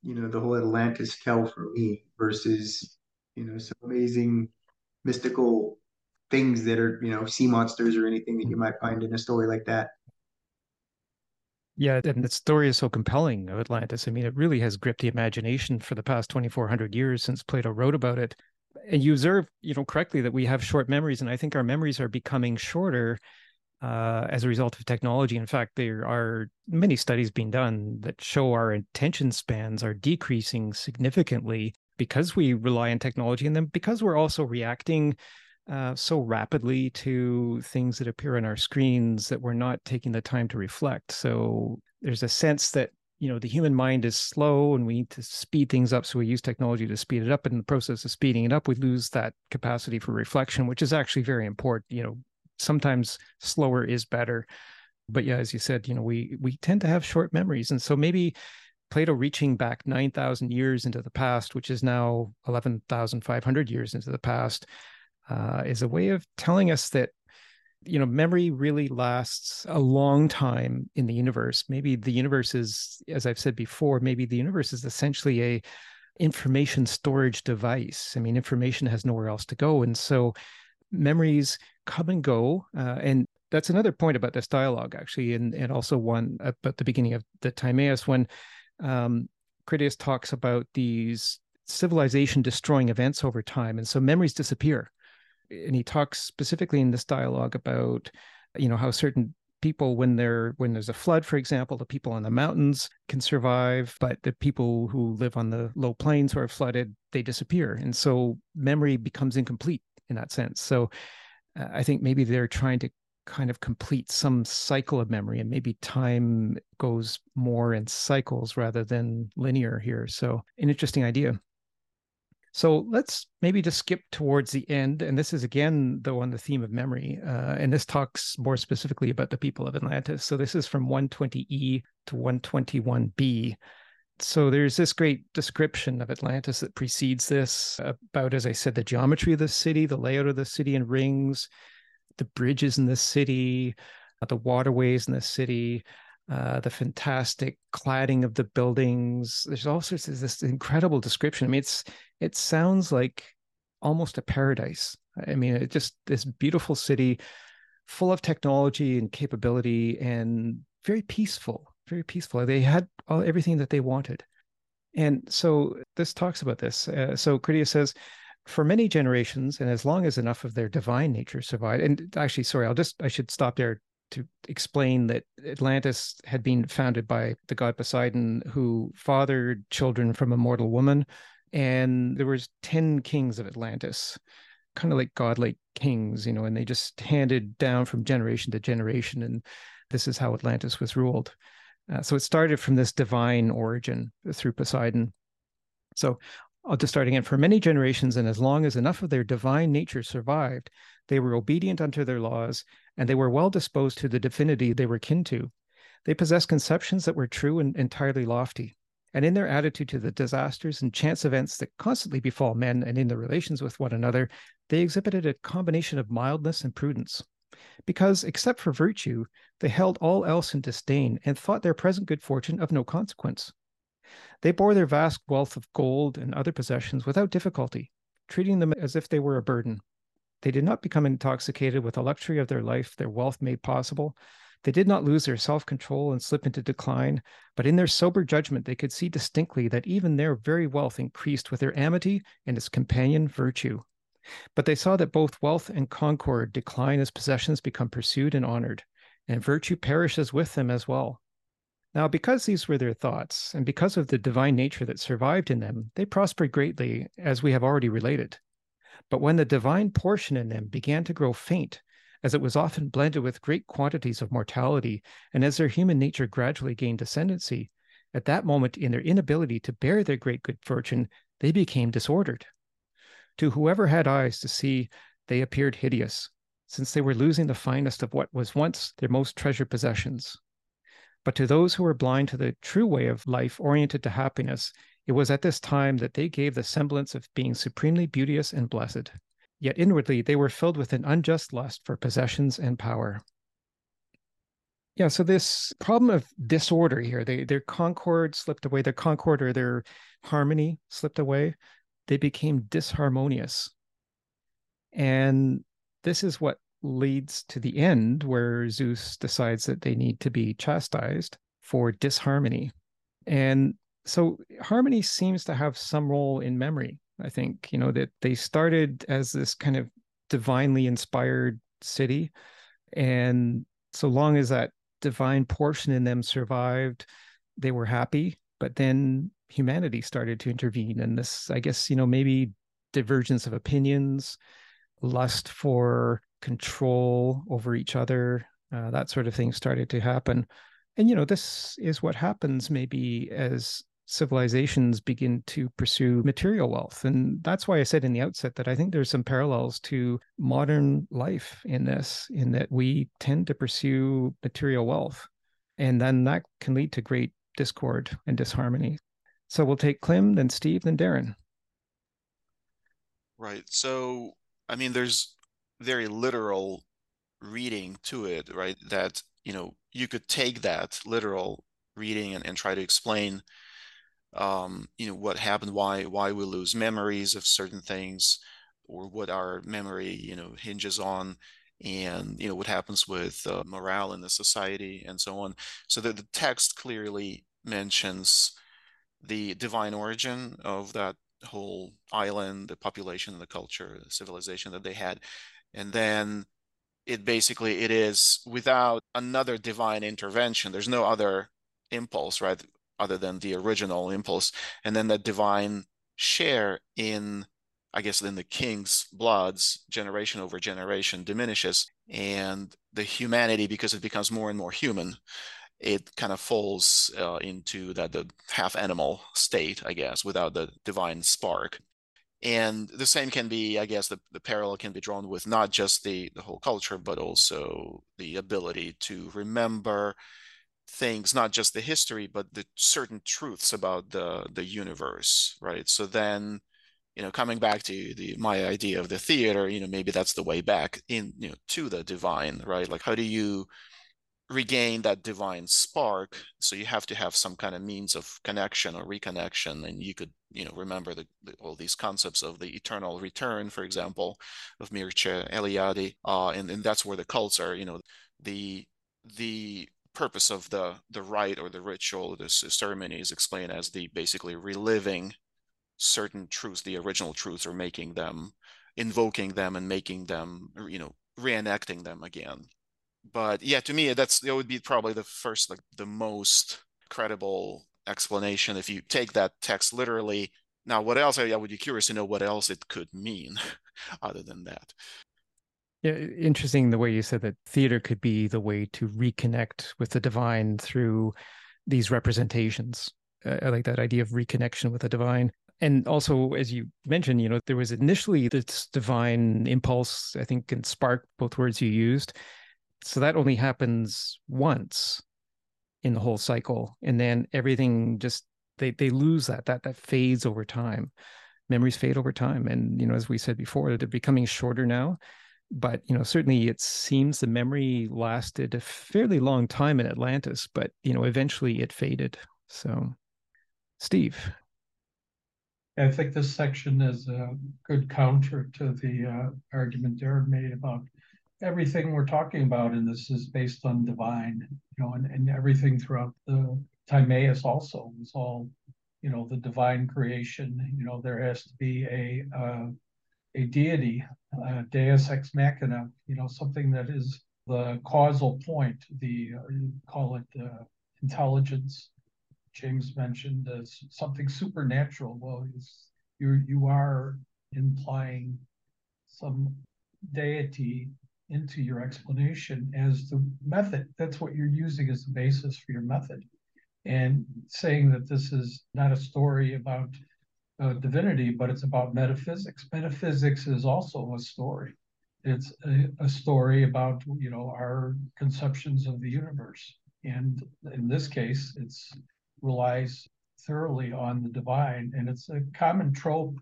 you know the whole Atlantis tell for me versus you know some amazing mystical things that are you know sea monsters or anything that you might find in a story like that. Yeah, and the story is so compelling of Atlantis. I mean, it really has gripped the imagination for the past 2,400 years since Plato wrote about it. And you observe, you know, correctly that we have short memories, and I think our memories are becoming shorter uh, as a result of technology. In fact, there are many studies being done that show our attention spans are decreasing significantly because we rely on technology, and then because we're also reacting uh, so rapidly to things that appear on our screens that we're not taking the time to reflect. So there's a sense that you know the human mind is slow and we need to speed things up. So we use technology to speed it up. And in the process of speeding it up we lose that capacity for reflection which is actually very important. You know sometimes slower is better. But yeah as you said you know we we tend to have short memories. And so maybe plato reaching back 9000 years into the past which is now 11500 years into the past uh, is a way of telling us that you know memory really lasts a long time in the universe. Maybe the universe is as i've said before maybe the universe is essentially a information storage device. I mean information has nowhere else to go. And so memories come and go. Uh, and that's another point about this dialogue actually and, and also one about the beginning of the timaeus when um, critias talks about these civilization destroying events over time. And so memories disappear and he talks specifically in this dialogue about you know how certain people when there when there's a flood for example the people on the mountains can survive but the people who live on the low plains who are flooded they disappear. And so memory becomes incomplete in that sense. So uh, i think maybe they're trying to kind of complete some cycle of memory and maybe time goes more in cycles rather than linear here. So an interesting idea so let's maybe just skip towards the end and this is again though on the theme of memory uh, and this talks more specifically about the people of atlantis. So this is from 120e to 121b so there's this great description of Atlantis that precedes this about, as I said, the geometry of the city, the layout of the city in rings, the bridges in the city, the waterways in the city, uh, the fantastic cladding of the buildings. There's all sorts of this incredible description. I mean, it's it sounds like almost a paradise. I mean, it just this beautiful city, full of technology and capability, and very peaceful. Very peaceful. They had all everything that they wanted. And so this talks about this. Uh, so Critias says, for many generations, and as long as enough of their divine nature survived, and actually, sorry, I'll just, I should stop there to explain that Atlantis had been founded by the god Poseidon, who fathered children from a mortal woman, and there was ten kings of Atlantis, kind of like godlike kings, you know, and they just handed down from generation to generation, and this is how Atlantis was ruled. Uh, so it started from this divine origin through Poseidon. So I'll just start again. For many generations, and as long as enough of their divine nature survived, they were obedient unto their laws, and they were well disposed to the divinity they were kin to. They possessed conceptions that were true and entirely lofty. And in their attitude to the disasters and chance events that constantly befall men and in their relations with one another, they exhibited a combination of mildness and prudence. Because, except for virtue, they held all else in disdain and thought their present good fortune of no consequence. They bore their vast wealth of gold and other possessions without difficulty, treating them as if they were a burden. They did not become intoxicated with the luxury of their life their wealth made possible. They did not lose their self control and slip into decline, but in their sober judgment they could see distinctly that even their very wealth increased with their amity and its companion virtue. But they saw that both wealth and concord decline as possessions become pursued and honored, and virtue perishes with them as well. Now, because these were their thoughts, and because of the divine nature that survived in them, they prospered greatly, as we have already related. But when the divine portion in them began to grow faint, as it was often blended with great quantities of mortality, and as their human nature gradually gained ascendancy, at that moment, in their inability to bear their great good fortune, they became disordered. To whoever had eyes to see, they appeared hideous, since they were losing the finest of what was once their most treasured possessions. But to those who were blind to the true way of life oriented to happiness, it was at this time that they gave the semblance of being supremely beauteous and blessed. Yet inwardly they were filled with an unjust lust for possessions and power. Yeah, so this problem of disorder here, they, their concord slipped away, their concord or their harmony slipped away. They became disharmonious. And this is what leads to the end where Zeus decides that they need to be chastised for disharmony. And so harmony seems to have some role in memory. I think, you know, that they started as this kind of divinely inspired city. And so long as that divine portion in them survived, they were happy. But then humanity started to intervene. And this, I guess, you know, maybe divergence of opinions, lust for control over each other, uh, that sort of thing started to happen. And, you know, this is what happens maybe as civilizations begin to pursue material wealth. And that's why I said in the outset that I think there's some parallels to modern life in this, in that we tend to pursue material wealth. And then that can lead to great discord and disharmony. So we'll take Klim, then Steve, then Darren. Right. So, I mean, there's very literal reading to it, right? That, you know, you could take that literal reading and, and try to explain um, you know, what happened, why why we lose memories of certain things, or what our memory, you know, hinges on, and you know what happens with uh, morale in the society and so on. So the text clearly mentions the divine origin of that whole island, the population, the culture, the civilization that they had, and then it basically it is without another divine intervention. There's no other impulse right other than the original impulse and then the divine share in I guess then the king's bloods, generation over generation, diminishes, and the humanity, because it becomes more and more human, it kind of falls uh, into that the half animal state, I guess, without the divine spark. And the same can be, I guess, the, the parallel can be drawn with not just the the whole culture, but also the ability to remember things, not just the history, but the certain truths about the the universe, right? So then, you know, coming back to the my idea of the theater, you know, maybe that's the way back in, you know, to the divine, right? Like how do you regain that divine spark so you have to have some kind of means of connection or reconnection and you could you know remember the, the, all these concepts of the eternal return for example of mircea eliade uh, and, and that's where the cults are you know the the purpose of the the rite or the ritual this ceremony is explained as the basically reliving certain truths the original truths or making them invoking them and making them you know reenacting them again but yeah, to me, that's that would be probably the first, like the most credible explanation if you take that text literally. Now, what else? I would be curious to know what else it could mean, other than that. Yeah, interesting the way you said that theater could be the way to reconnect with the divine through these representations. I like that idea of reconnection with the divine. And also, as you mentioned, you know, there was initially this divine impulse, I think, and spark, both words you used, so that only happens once in the whole cycle and then everything just they they lose that that that fades over time memories fade over time and you know as we said before they're becoming shorter now but you know certainly it seems the memory lasted a fairly long time in atlantis but you know eventually it faded so steve i think this section is a good counter to the uh, argument darren made about everything we're talking about in this is based on divine, you know, and, and everything throughout the Timaeus also is all, you know, the divine creation. You know, there has to be a uh, a deity, uh, Deus ex machina. You know, something that is the causal point. The uh, call it uh, intelligence. James mentioned as something supernatural. Well, you you are implying some deity into your explanation as the method. That's what you're using as the basis for your method. And saying that this is not a story about uh, divinity, but it's about metaphysics. Metaphysics is also a story. It's a, a story about you know our conceptions of the universe, and in this case, it's relies thoroughly on the divine, and it's a common trope.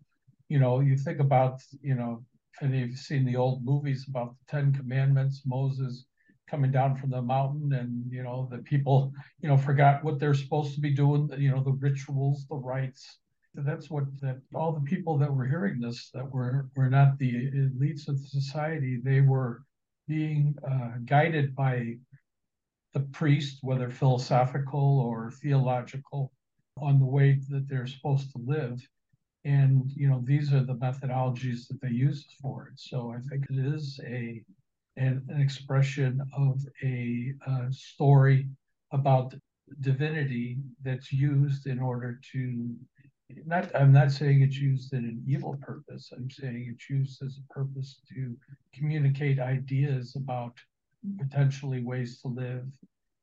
You know, you think about you know if you've seen the old movies about the Ten Commandments, Moses coming down from the mountain and you know the people you know forgot what they're supposed to be doing you know the rituals the rites that's what that all the people that were hearing this that were were not the elites of the society they were being uh, guided by the priest whether philosophical or theological on the way that they're supposed to live. And you know these are the methodologies that they use for it. So i think it is a an, an expression of a, a story about divinity that's used in order to not i'm not saying it's used in an evil purpose i'm saying it's used as a purpose to communicate ideas about potentially ways to live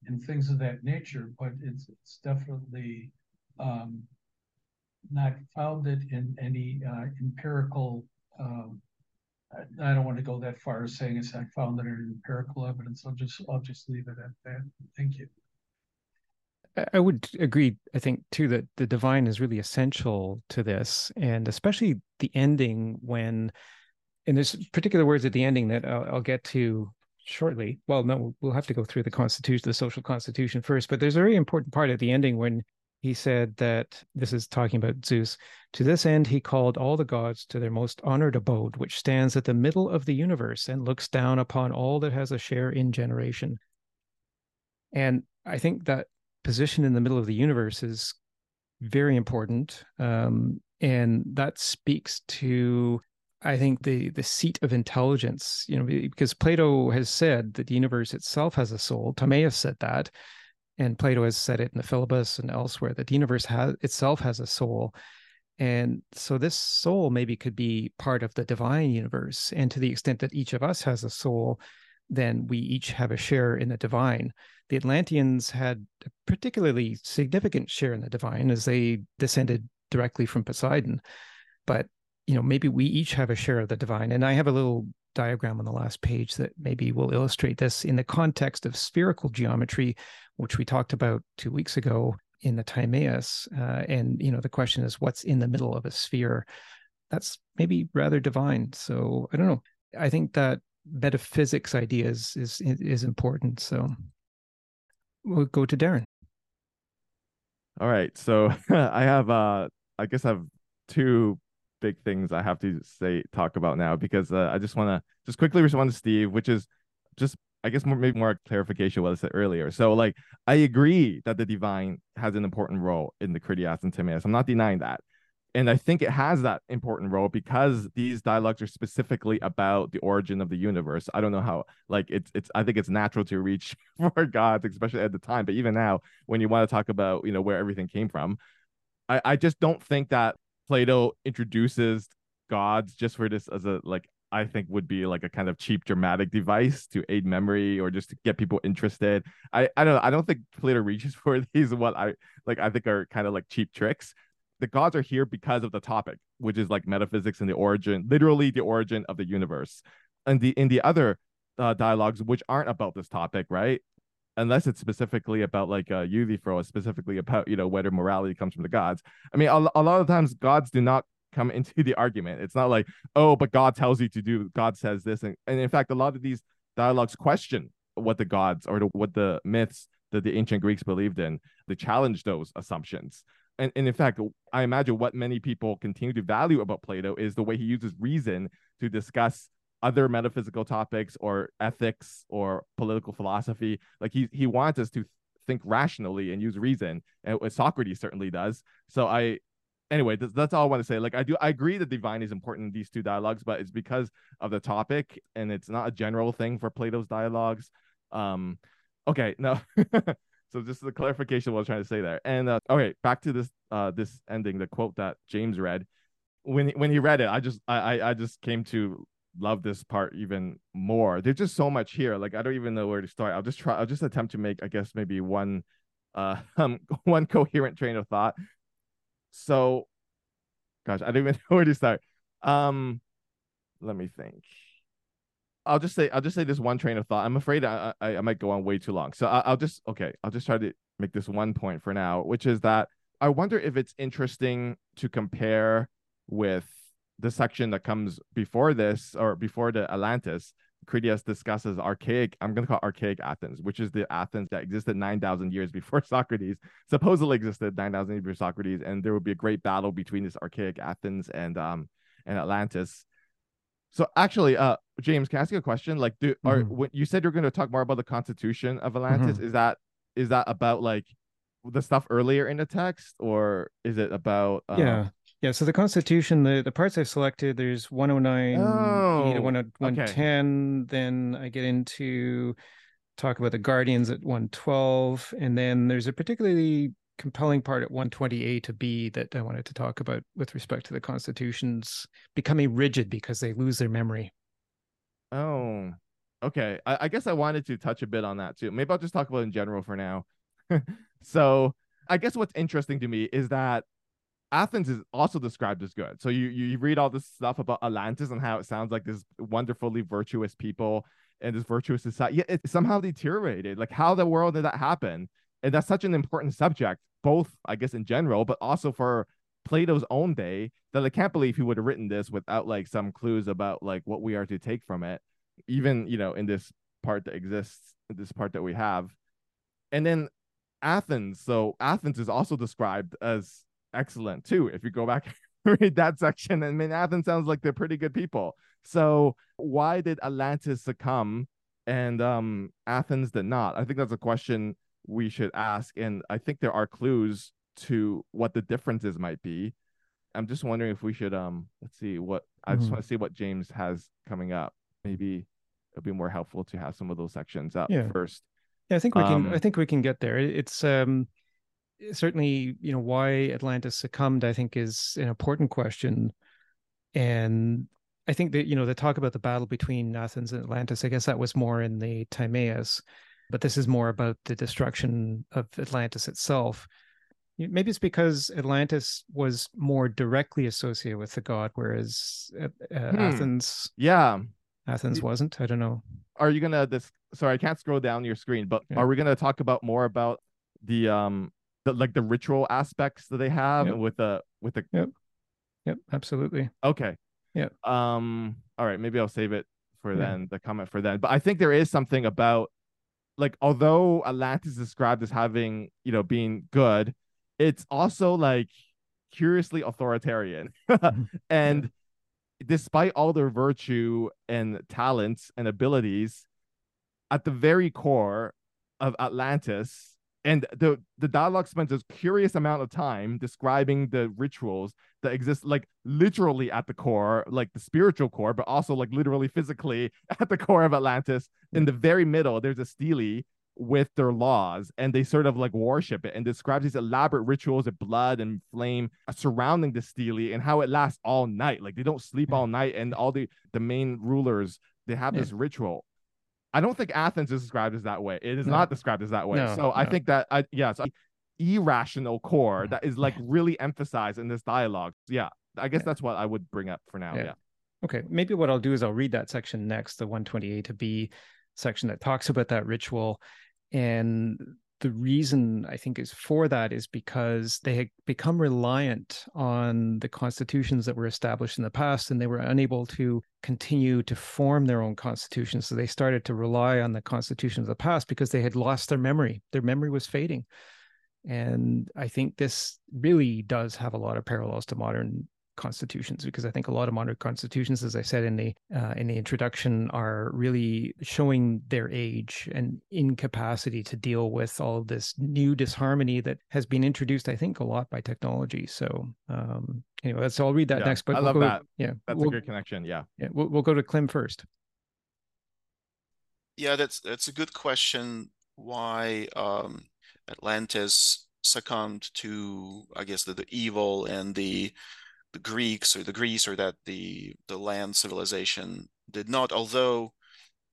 and things of that nature but it's it's definitely um, not founded in any uh, empirical. Um, I don't want to go that far as saying it's not founded in empirical evidence. I'll just I'll just leave it at that. Thank you. I would agree. I think too that the divine is really essential to this, and especially the ending when, and there's particular words at the ending that I'll, I'll get to shortly. Well, no, we'll have to go through the constitution, the social constitution first. But there's a very important part at the ending when he said that this is talking about Zeus. To this end, he called all the gods to their most honored abode, which stands at the middle of the universe and looks down upon all that has a share in generation. And I think that position in the middle of the universe is very important. Um, and that speaks to I think the the seat of intelligence, you know, because Plato has said that the universe itself has a soul. Timaeus said that, and Plato has said it in the Philebus and elsewhere that the universe has itself has a soul, And so this soul maybe could be part of the divine universe. And to the extent that each of us has a soul, then we each have a share in the divine. The Atlanteans had a particularly significant share in the divine as they descended directly from Poseidon. But you know, maybe we each have a share of the divine. And I have a little diagram on the last page that maybe will illustrate this in the context of spherical geometry, which we talked about two weeks ago in the Timaeus. Uh, and you know, the question is, what's in the middle of a sphere? That's maybe rather divine. So I don't know. I think that metaphysics ideas is is important. So we'll go to Darren. All right. So I have uh I guess I have two big things I have to say talk about now because uh, I just want to just quickly respond to Steve, which is just I guess more, maybe more clarification what I said earlier. So like I agree that the divine has an important role in the Critias and Timaeus. I'm not denying that. And I think it has that important role because these dialogues are specifically about the origin of the universe. I don't know how like it's it's I think it's natural to reach for gods, especially at the time. But even now, when you want to talk about, you know, where everything came from, I, I just don't think that Plato introduces gods just for this as a like I think would be like a kind of cheap dramatic device to aid memory or just to get people interested. I I don't I don't think Plato reaches for these what I like I think are kind of like cheap tricks. The gods are here because of the topic, which is like metaphysics and the origin, literally the origin of the universe. And the in the other uh, dialogues which aren't about this topic, right? Unless it's specifically about like uh, Euthyphro, specifically about you know whether morality comes from the gods. I mean, a, a lot of times gods do not come into the argument. It's not like, oh, but God tells you to do, God says this. And, and in fact, a lot of these dialogues question what the gods or the, what the myths that the ancient Greeks believed in. They challenge those assumptions. And, and in fact, I imagine what many people continue to value about Plato is the way he uses reason to discuss other metaphysical topics or ethics or political philosophy. Like he he wants us to think rationally and use reason, and Socrates certainly does. So I anyway, that's, that's all I want to say. Like, I do, I agree that divine is important in these two dialogues, but it's because of the topic, and it's not a general thing for Plato's dialogues. Um, okay, no. so just the clarification what I was trying to say there. And uh, okay, back to this uh this ending, the quote that James read. When when he read it, I just I I just came to love this part even more. There's just so much here. Like I don't even know where to start. I'll just try. I'll just attempt to make I guess maybe one uh um one coherent train of thought so gosh i don't even know where to start um let me think i'll just say i'll just say this one train of thought i'm afraid i i, I might go on way too long so I, i'll just okay i'll just try to make this one point for now which is that i wonder if it's interesting to compare with the section that comes before this or before the atlantis Critias discusses archaic, I'm going to call archaic Athens, which is the Athens that existed 9,000 years before Socrates, supposedly existed 9,000 years before Socrates. And there would be a great battle between this archaic Athens and, um, and Atlantis. So actually, uh, James, can I ask you a question? Like, do, mm-hmm. are, when you said you're going to talk more about the constitution of Atlantis, mm-hmm. is that, is that about like the stuff earlier in the text or is it about, uh, yeah yeah, so the Constitution, the, the parts I've selected, there's 109 oh, to 110. Okay. Then I get into talk about the Guardians at 112. And then there's a particularly compelling part at 120A to B that I wanted to talk about with respect to the Constitutions becoming rigid because they lose their memory. Oh, okay. I, I guess I wanted to touch a bit on that too. Maybe I'll just talk about in general for now. so I guess what's interesting to me is that Athens is also described as good. So you you read all this stuff about Atlantis and how it sounds like this wonderfully virtuous people and this virtuous society. Yeah, it somehow deteriorated. Like how the world did that happen? And that's such an important subject, both I guess in general, but also for Plato's own day. That I can't believe he would have written this without like some clues about like what we are to take from it, even you know in this part that exists, this part that we have. And then Athens. So Athens is also described as excellent too. If you go back read that section, I mean, Athens sounds like they're pretty good people. So why did Atlantis succumb and um, Athens did not? I think that's a question we should ask, and I think there are clues to what the differences might be. I'm just wondering if we should um let's see what I just mm-hmm. want to see what James has coming up. Maybe it'll be more helpful to have some of those sections up yeah. first. Yeah, I think we can. I um, think we can get there. It's um certainly, you know, why Atlantis succumbed, I think, is an important question. And I think that, you know, the talk about the battle between Athens and Atlantis, I guess that was more in the Timaeus, but this is more about the destruction of Atlantis itself. Maybe it's because Atlantis was more directly associated with the god, whereas uh, uh Hmm. Athens, Yeah. Athens wasn't. I don't know. Are you gonna this? Sorry, I can't scroll down your screen, but Yeah. are we gonna talk about more about the um the like the ritual aspects that they have Yep. with the with the Yep, absolutely. Okay. Yeah. Um. All right. Maybe I'll save it for Yeah. then. The comment for then. But I think there is something about, like, although Atlantis is described as having, you know, being good, it's also like curiously authoritarian, Mhm. and despite all their virtue and talents and abilities, at the very core of Atlantis. And the the dialogue spends a curious amount of time describing the rituals that exist like literally at the core, like the spiritual core, but also like literally physically at the core of Atlantis. In the very middle, there's a stele with their laws, and they sort of like worship it and describes these elaborate rituals of blood and flame surrounding the stele and how it lasts all night. Like they don't sleep all night, and all the the main rulers they have Yeah. this ritual. I don't think Athens is described as that way. It is No. not described as that way. No, so I think that I yeah, irrational core Mm. that is like really emphasized in this dialogue. Yeah, I guess Yeah. that's what I would bring up for now. Yeah. Yeah. Okay, maybe what I'll do is I'll read that section next, the 128 to B section that talks about that ritual. And the reason I think is for that is because they had become reliant on the constitutions that were established in the past and they were unable to continue to form their own constitutions. So they started to rely on the constitutions of the past because they had lost their memory. Their memory was fading. And I think this really does have a lot of parallels to modern constitutions because I think a lot of modern constitutions, as I said in the uh, in the introduction, are really showing their age and incapacity to deal with all of this new disharmony that has been introduced, I think, a lot by technology. So um, anyway, so I'll read that Yeah, next. But I we'll love go- that. Yeah, That's we'll, a good connection. Yeah. yeah, we'll, we'll go to Klim first. Yeah, that's that's a good question. Why um, Atlantis succumbed to, I guess, the, the evil and the the Greeks or the Greece or that the the land civilization did not. Although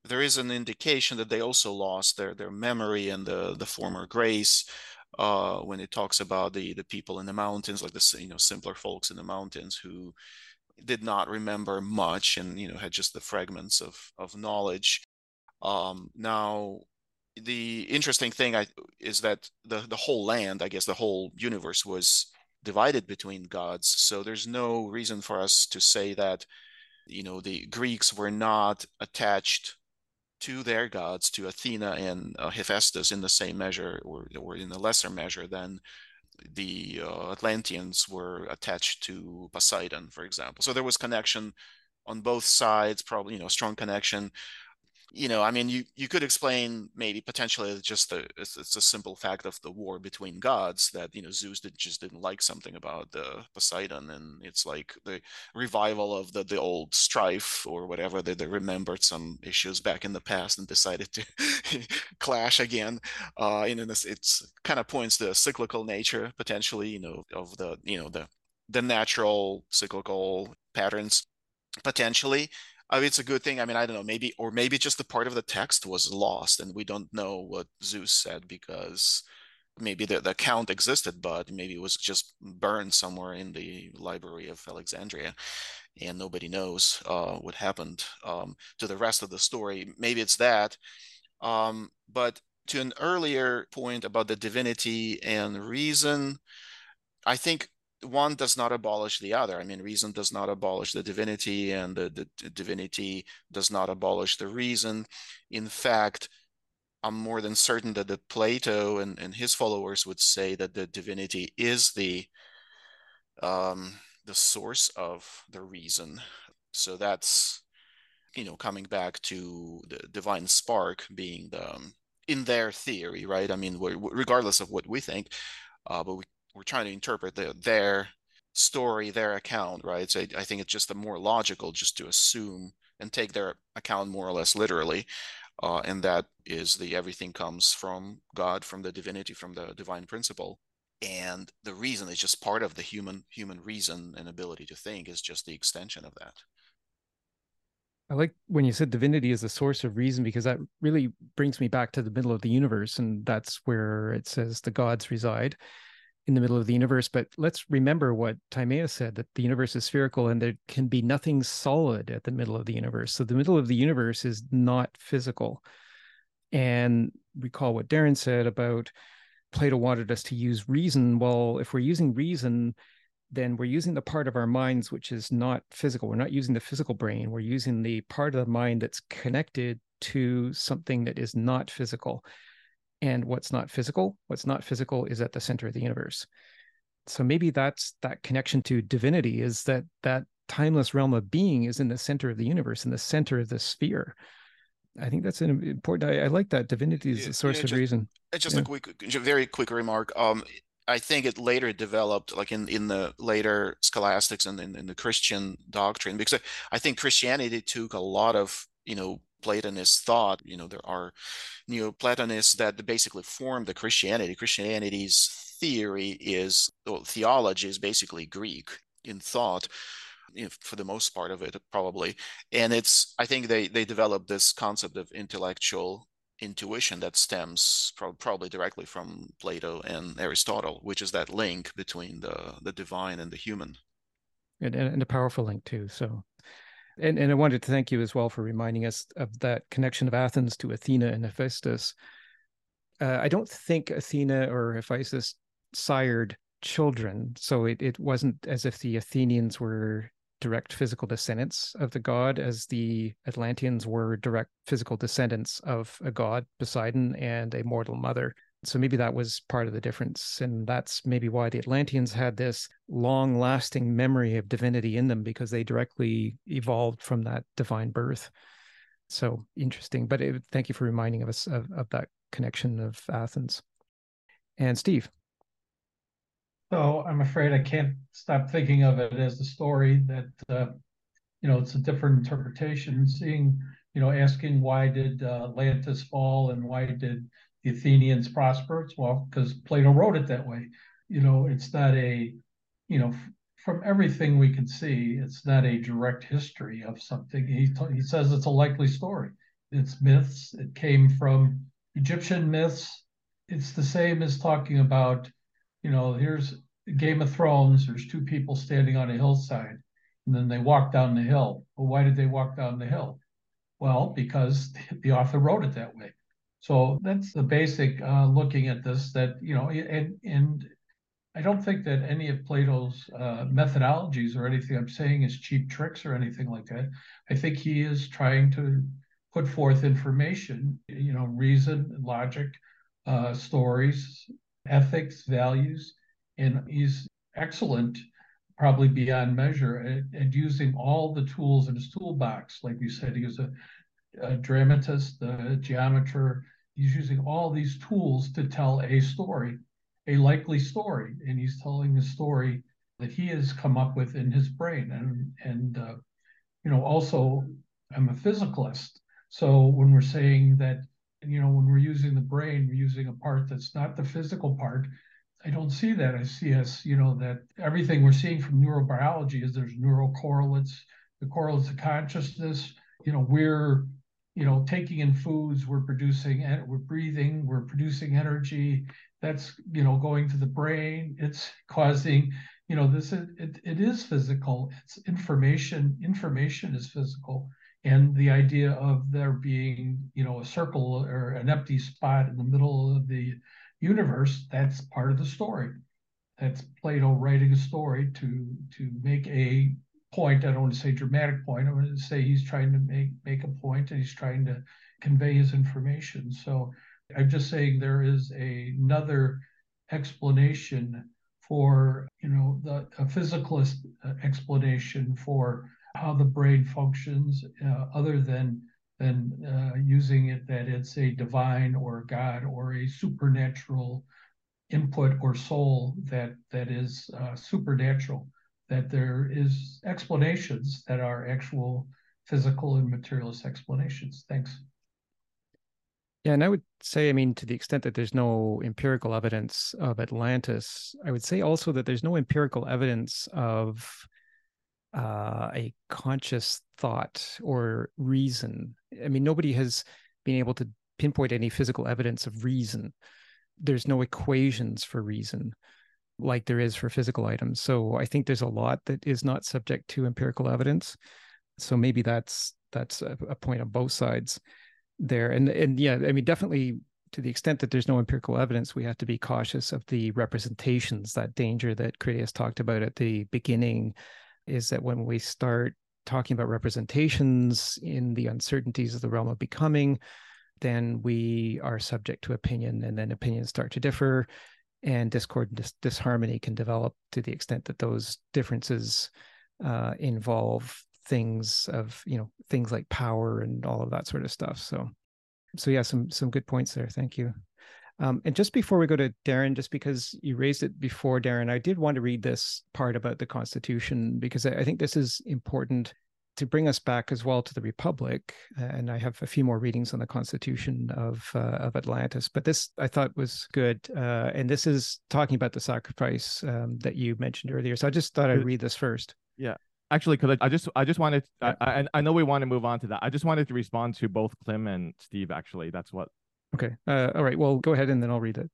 there is an indication that they also lost their their memory and the the former grace. Uh, when it talks about the the people in the mountains, like the you know simpler folks in the mountains who did not remember much and you know had just the fragments of of knowledge um, now, the interesting thing I, is that the the whole land, I guess, the whole universe was divided between gods. So there's no reason for us to say that, you know, the Greeks were not attached to their gods, to Athena and uh, Hephaestus, in the same measure or or in a lesser measure than the uh, Atlanteans were attached to Poseidon, for example. So there was connection on both sides, probably you know strong connection you know, I mean, you you could explain maybe potentially just the it's, it's a simple fact of the war between gods that you know Zeus did, just didn't like something about the Poseidon, and it's like the revival of the the old strife or whatever. That they remembered some issues back in the past and decided to clash again. Uh, and it's it's kind of points to the cyclical nature potentially, you know, of the you know the the natural cyclical patterns potentially I mean, it's a good thing. I mean, I don't know, maybe, or maybe just the part of the text was lost and we don't know what Zeus said because maybe the, the account existed, but maybe it was just burned somewhere in the library of Alexandria and nobody knows uh, what happened um, to the rest of the story. Maybe it's that. Um, but to an earlier point about the divinity and reason, I think one does not abolish the other. I mean, reason does not abolish the divinity, and the, the divinity does not abolish the reason. In fact, I'm more than certain that the Plato and, and his followers would say that the divinity is the um, the source of the reason. So that's you know coming back to the divine spark being the um, in their theory, right? I mean, regardless of what we think, uh, but we we're trying to interpret the, their story, their account, right? So I, I think it's just the more logical just to assume and take their account more or less literally. Uh, and that is the everything comes from God, from the divinity, from the divine principle. and the reason is just part of the human human reason and ability to think is just the extension of that I like when you said divinity is the source of reason because that really brings me back to the middle of the universe. And that's where it says the gods reside in the middle of the universe. But let's remember what Timaeus said that the universe is spherical and there can be nothing solid at the middle of the universe. So the middle of the universe is not physical. And recall what Darren said about Plato wanted us to use reason. Well, if we're using reason, then we're using the part of our minds which is not physical. We're not using the physical brain. We're using the part of the mind that's connected to something that is not physical. And what's not physical, what's not physical is at the center of the universe. So maybe that's that connection to divinity is that that timeless realm of being is in the center of the universe, in the center of the sphere. I think that's an important. I, I like that divinity is the source yeah, just, of reason. Just yeah. a quick, very quick remark. Um, I think it later developed, like in, in the later scholastics and in, in the Christian doctrine, because I, I think Christianity took a lot of, you know, Platonist thought. You know, there are Neoplatonists that basically formed the Christianity. Christianity's theory is, well, theology is basically Greek in thought. You know, for the most part of it, probably, and it's. I think they they developed this concept of intellectual intuition that stems pro- probably directly from Plato and Aristotle, which is that link between the the divine and the human. And, and a powerful link too. So, and and I wanted to thank you as well for reminding us of that connection of Athens to Athena and Hephaestus. Uh, I don't think Athena or Hephaestus sired children, so it it wasn't as if the Athenians were direct physical descendants of the god as the Atlanteans were direct physical descendants of a god, Poseidon, and a mortal mother. So maybe that was part of the difference. And that's maybe why the Atlanteans had this long lasting memory of divinity in them because they directly evolved from that divine birth. So interesting. But it, thank you for reminding us of, of that connection of Athens. And Steve. So I'm afraid I can't stop thinking of it as a story that, uh, you know, it's a different interpretation. Seeing, you know, asking why did uh, Atlantis fall and why did the Athenians prosper? It's well, because Plato wrote it that way. You know, it's not a, you know, f- from everything we can see, it's not a direct history of something. He, t- he says it's a likely story. It's myths. It came from Egyptian myths. It's the same as talking about you know, here's Game of Thrones. There's two people standing on a hillside, and then they walk down the hill. Well, why did they walk down the hill? Well, because the author wrote it that way. So that's the basic uh, looking at this. That you know, and and I don't think that any of Plato's uh, methodologies or anything I'm saying is cheap tricks or anything like that. I think he is trying to put forth information, you know, reason, logic, uh, stories, ethics, values, and he's excellent, probably beyond measure, at, at using all the tools in his toolbox. Like you said, he was a, a dramatist, a geometer. He's using all these tools to tell a story, a likely story, and he's telling a story that he has come up with in his brain. And and uh, you know, also, I'm a physicalist, so when we're saying that you know, when we're using the brain, we're using a part that's not the physical part. I don't see that. I see us, you know, that everything we're seeing from neurobiology is there's neural correlates, the correlates of consciousness. You know, we're, you know, taking in foods, we're producing, and we're breathing, we're producing energy. That's, you know, going to the brain. It's causing, you know, this, it, it is physical. It's information. Information is physical and the idea of there being you know a circle or an empty spot in the middle of the universe that's part of the story that's plato writing a story to to make a point i don't want to say dramatic point i want to say he's trying to make make a point and he's trying to convey his information so i'm just saying there is a, another explanation for you know the a physicalist uh, explanation for how the brain functions, uh, other than than uh, using it that it's a divine or God or a supernatural input or soul that that is uh, supernatural. That there is explanations that are actual physical and materialist explanations. Thanks. Yeah, and I would say, I mean, to the extent that there's no empirical evidence of Atlantis, I would say also that there's no empirical evidence of uh, a conscious thought or reason. I mean, nobody has been able to pinpoint any physical evidence of reason. There's no equations for reason like there is for physical items. So I think there's a lot that is not subject to empirical evidence. So maybe that's that's a, a point on both sides there. And and yeah, I mean definitely to the extent that there's no empirical evidence, we have to be cautious of the representations. That danger that Critias talked about at the beginning is that when we start talking about representations in the uncertainties of the realm of becoming, then we are subject to opinion, and then opinions start to differ, and discord and dis- disharmony can develop to the extent that those differences uh, involve things of you know things like power and all of that sort of stuff. So, so yeah, some some good points there. Thank you. Um, and just before we go to Darren, just because you raised it before, Darren, I did want to read this part about the Constitution because I think this is important to bring us back as well to the Republic. And I have a few more readings on the Constitution of uh, of Atlantis, but this I thought was good. Uh, and this is talking about the sacrifice um, that you mentioned earlier. So I just thought I'd read this first. Yeah, actually, because I, I, just I just wanted I, I, I know we want to move on to that. I just wanted to respond to both Clem and Steve. Actually, that's what Okay. Uh, all right. Well, go ahead and then I'll read it.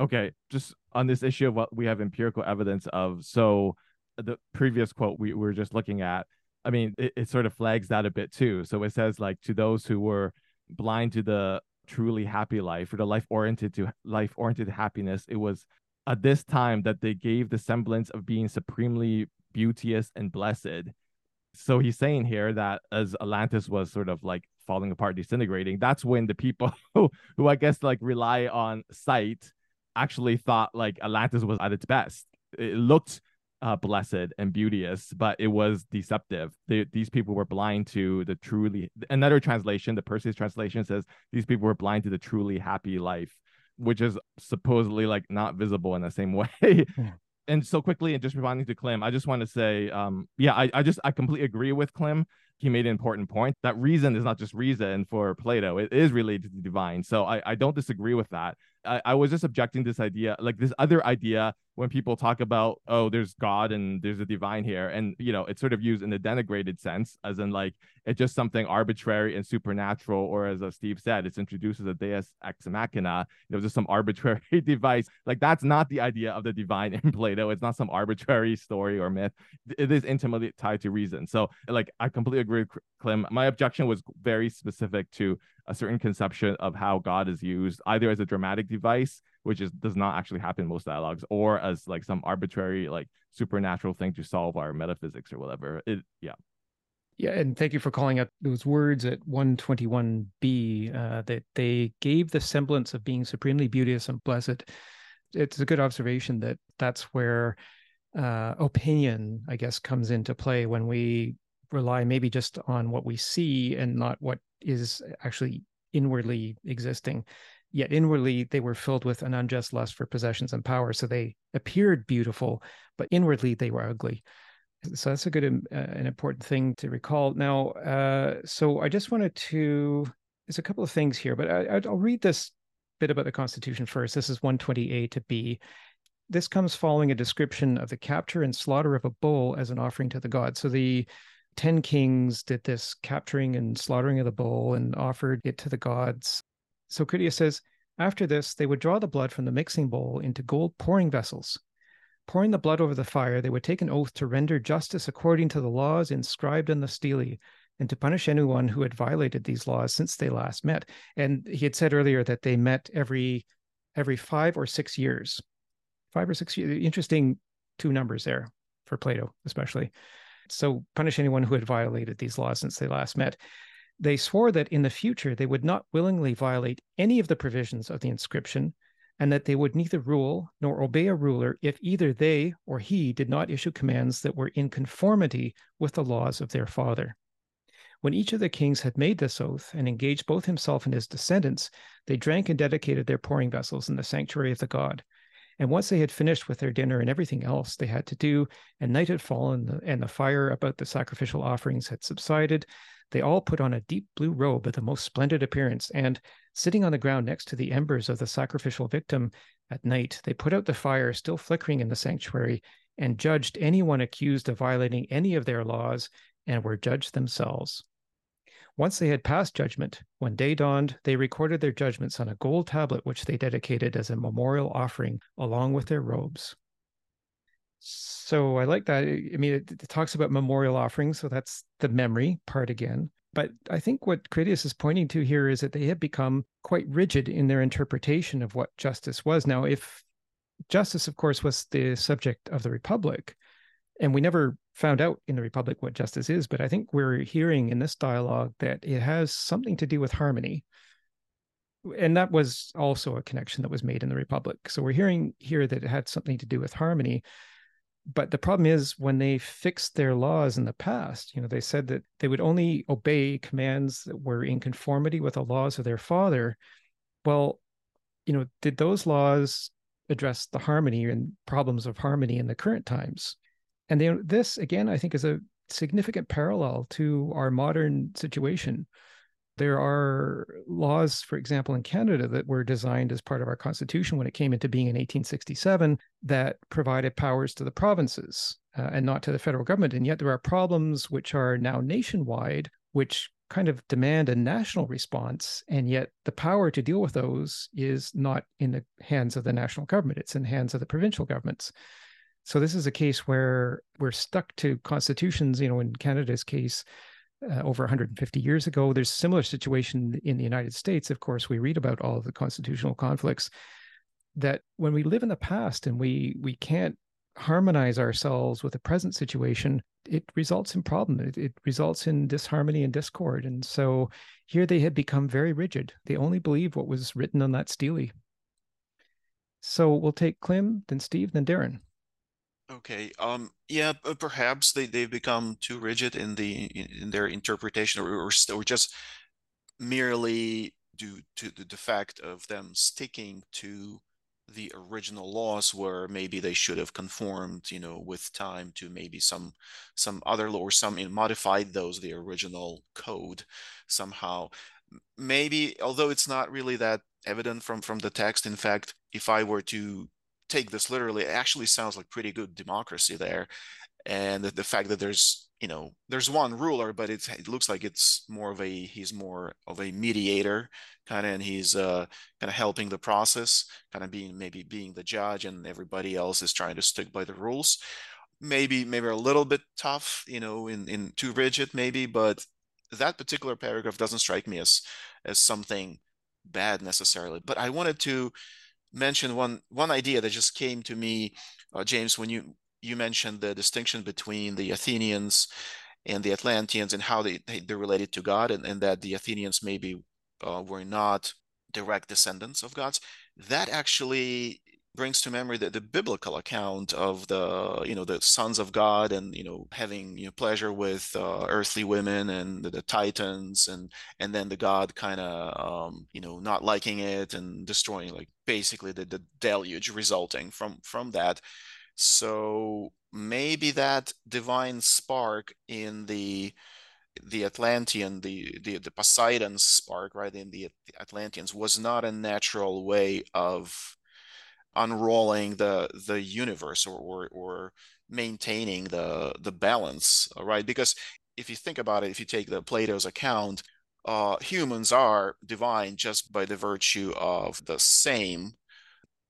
Okay. Just on this issue of what we have empirical evidence of. So the previous quote we, we were just looking at, I mean, it, it sort of flags that a bit too. So it says like to those who were blind to the truly happy life or the life oriented to life oriented happiness, it was at this time that they gave the semblance of being supremely beauteous and blessed. So he's saying here that as Atlantis was sort of like falling apart, disintegrating, that's when the people who, who I guess like rely on sight actually thought like Atlantis was at its best. It looked uh, blessed and beauteous, but it was deceptive. They, these people were blind to the truly. Another translation, the Perseus translation says these people were blind to the truly happy life, which is supposedly like not visible in the same way. Hmm. and so quickly, and just responding to Clem, I just want to say, um, yeah, I, I just I completely agree with Clem he made an important point that reason is not just reason for Plato, it is related to the divine. So I, I don't disagree with that. I, I was just objecting this idea, like this other idea when people talk about, oh, there's God and there's a divine here. And, you know, it's sort of used in a denigrated sense, as in like it's just something arbitrary and supernatural. Or as uh, Steve said, it's introduced as a deus ex machina, you know, just some arbitrary device. Like that's not the idea of the divine in Plato. It's not some arbitrary story or myth. It is intimately tied to reason. So, like, I completely agree with Clem. My objection was very specific to a certain conception of how God is used, either as a dramatic device, which is does not actually happen in most dialogues, or as like some arbitrary, like supernatural thing to solve our metaphysics or whatever. It yeah. Yeah, and thank you for calling out those words at 121b uh, that they gave the semblance of being supremely beauteous and blessed. It's a good observation that that's where uh, opinion, I guess, comes into play when we rely maybe just on what we see and not what is actually inwardly existing. Yet inwardly, they were filled with an unjust lust for possessions and power. So they appeared beautiful, but inwardly they were ugly. So that's a good, um, uh, an important thing to recall. Now, uh, so I just wanted to, there's a couple of things here, but I, I'll read this bit about the Constitution first. This is 120A to B. This comes following a description of the capture and slaughter of a bull as an offering to the god. So the 10 kings did this capturing and slaughtering of the bull and offered it to the gods. So Critias says, after this, they would draw the blood from the mixing bowl into gold pouring vessels. Pouring the blood over the fire, they would take an oath to render justice according to the laws inscribed in the stele and to punish anyone who had violated these laws since they last met. And he had said earlier that they met every every five or six years. Five or six years. Interesting two numbers there for Plato, especially so punish anyone who had violated these laws since they last met. They swore that in the future they would not willingly violate any of the provisions of the inscription, and that they would neither rule nor obey a ruler if either they or he did not issue commands that were in conformity with the laws of their father. When each of the kings had made this oath and engaged both himself and his descendants, they drank and dedicated their pouring vessels in the sanctuary of the god. And once they had finished with their dinner and everything else they had to do, and night had fallen and the fire about the sacrificial offerings had subsided, they all put on a deep blue robe of the most splendid appearance. And Sitting on the ground next to the embers of the sacrificial victim at night, they put out the fire still flickering in the sanctuary and judged anyone accused of violating any of their laws and were judged themselves. Once they had passed judgment, when day dawned, they recorded their judgments on a gold tablet, which they dedicated as a memorial offering along with their robes. So I like that. I mean, it, it talks about memorial offerings, so that's the memory part again. But I think what Critias is pointing to here is that they have become quite rigid in their interpretation of what justice was. Now, if justice, of course, was the subject of the Republic, and we never found out in the Republic what justice is, but I think we're hearing in this dialogue that it has something to do with harmony. And that was also a connection that was made in the Republic. So we're hearing here that it had something to do with harmony. But the problem is when they fixed their laws in the past, you know, they said that they would only obey commands that were in conformity with the laws of their father. Well, you know, did those laws address the harmony and problems of harmony in the current times? And they, this, again, I think is a significant parallel to our modern situation. There are laws, for example, in Canada that were designed as part of our constitution when it came into being in 1867 that provided powers to the provinces uh, and not to the federal government. And yet there are problems which are now nationwide, which kind of demand a national response. And yet the power to deal with those is not in the hands of the national government, it's in the hands of the provincial governments. So this is a case where we're stuck to constitutions. You know, in Canada's case, uh, over 150 years ago, there's a similar situation in the United States. Of course, we read about all of the constitutional conflicts. That when we live in the past and we we can't harmonize ourselves with the present situation, it results in problem. It, it, results in disharmony and discord. And so here they had become very rigid. They only believed what was written on that stele. So we'll take Clem, then Steve, then Darren. Okay. Um. Yeah. Perhaps they they've become too rigid in the in their interpretation, or or, or just merely due to the, the fact of them sticking to the original laws where maybe they should have conformed you know with time to maybe some some other law or some modified those the original code somehow maybe although it's not really that evident from from the text in fact if i were to take this literally, it actually sounds like pretty good democracy there. And the, the fact that there's, you know, there's one ruler, but it looks like it's more of a, he's more of a mediator kind of, and he's uh, kind of helping the process, kind of being, maybe being the judge and everybody else is trying to stick by the rules. Maybe, maybe a little bit tough, you know, in, in too rigid maybe, but that particular paragraph doesn't strike me as, as something bad necessarily. But I wanted to, mention one one idea that just came to me, uh, James, when you you mentioned the distinction between the Athenians and the Atlanteans and how they, they are related to God, and, and that the Athenians maybe uh, were not direct descendants of gods. That actually brings to memory the, the biblical account of the you know the sons of god and you know having you know pleasure with uh, earthly women and the, the, titans and and then the god kind of um, you know not liking it and destroying like basically the, the deluge resulting from from that. So maybe that divine spark in the the Atlantean, the, the the Poseidon spark, right, in the Atlanteans was not a natural way of unrolling the the universe or or, or maintaining the the balance right? Because if you think about it if you take the plato's account uh, humans are divine just by the virtue of the same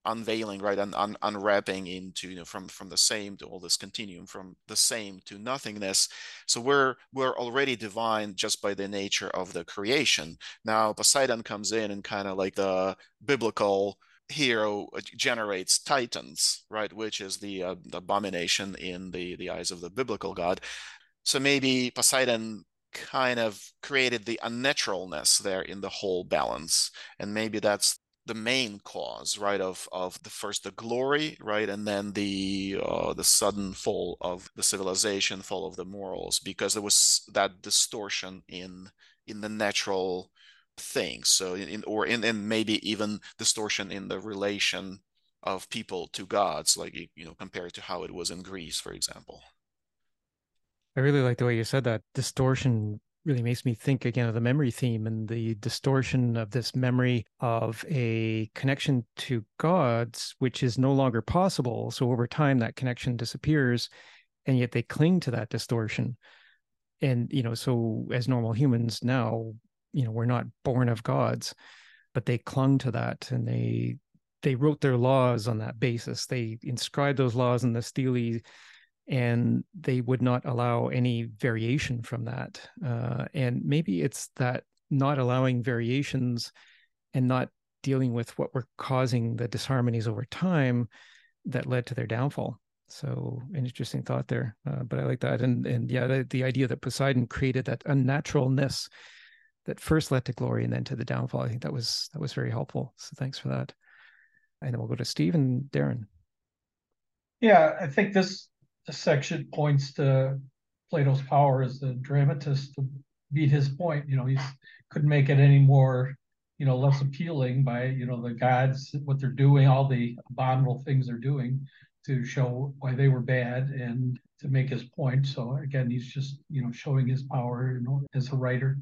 unveiling right? And un- unwrapping into you know from from the same to all this continuum from the same to nothingness. So we're we're already divine just by the nature of the creation. Now poseidon comes in and kind of like the biblical hero uh, generates titans right which is the, uh, the abomination in the the eyes of the biblical god. So maybe poseidon kind of created the unnaturalness there in the whole balance and maybe that's the main cause right of of the first the glory right and then the uh, the sudden fall of the civilization fall of the morals because there was that distortion in in the natural things so in or in and maybe even distortion in the relation of people to gods like you know compared to how it was in greece for example i really like the way you said that distortion really makes me think again of the memory theme and the distortion of this memory of a connection to gods, which is no longer possible. So over time, that connection disappears, and yet they cling to that distortion. And, you know, so as normal humans now, you know, we're not born of gods, but they clung to that and they they wrote their laws on that basis. They inscribed those laws in the stele and they would not allow any variation from that. Uh, and maybe it's that not allowing variations and not dealing with what were causing the disharmonies over time that led to their downfall. So an interesting thought there, uh, but I like that, and and yeah, the, the idea that Poseidon created that unnaturalness that first led to glory and then to the downfall. I think that was that was very helpful. So thanks for that. And then we'll go to Steve and Darren. Yeah, I think this this section points to Plato's power as the dramatist to beat his point. You know, he couldn't make it any more, you know, less appealing by, you know, the gods, what they're doing, all the abominable things they're doing to show why they were bad and to make his point. So again, he's just, you know, showing his power, you know, as a writer.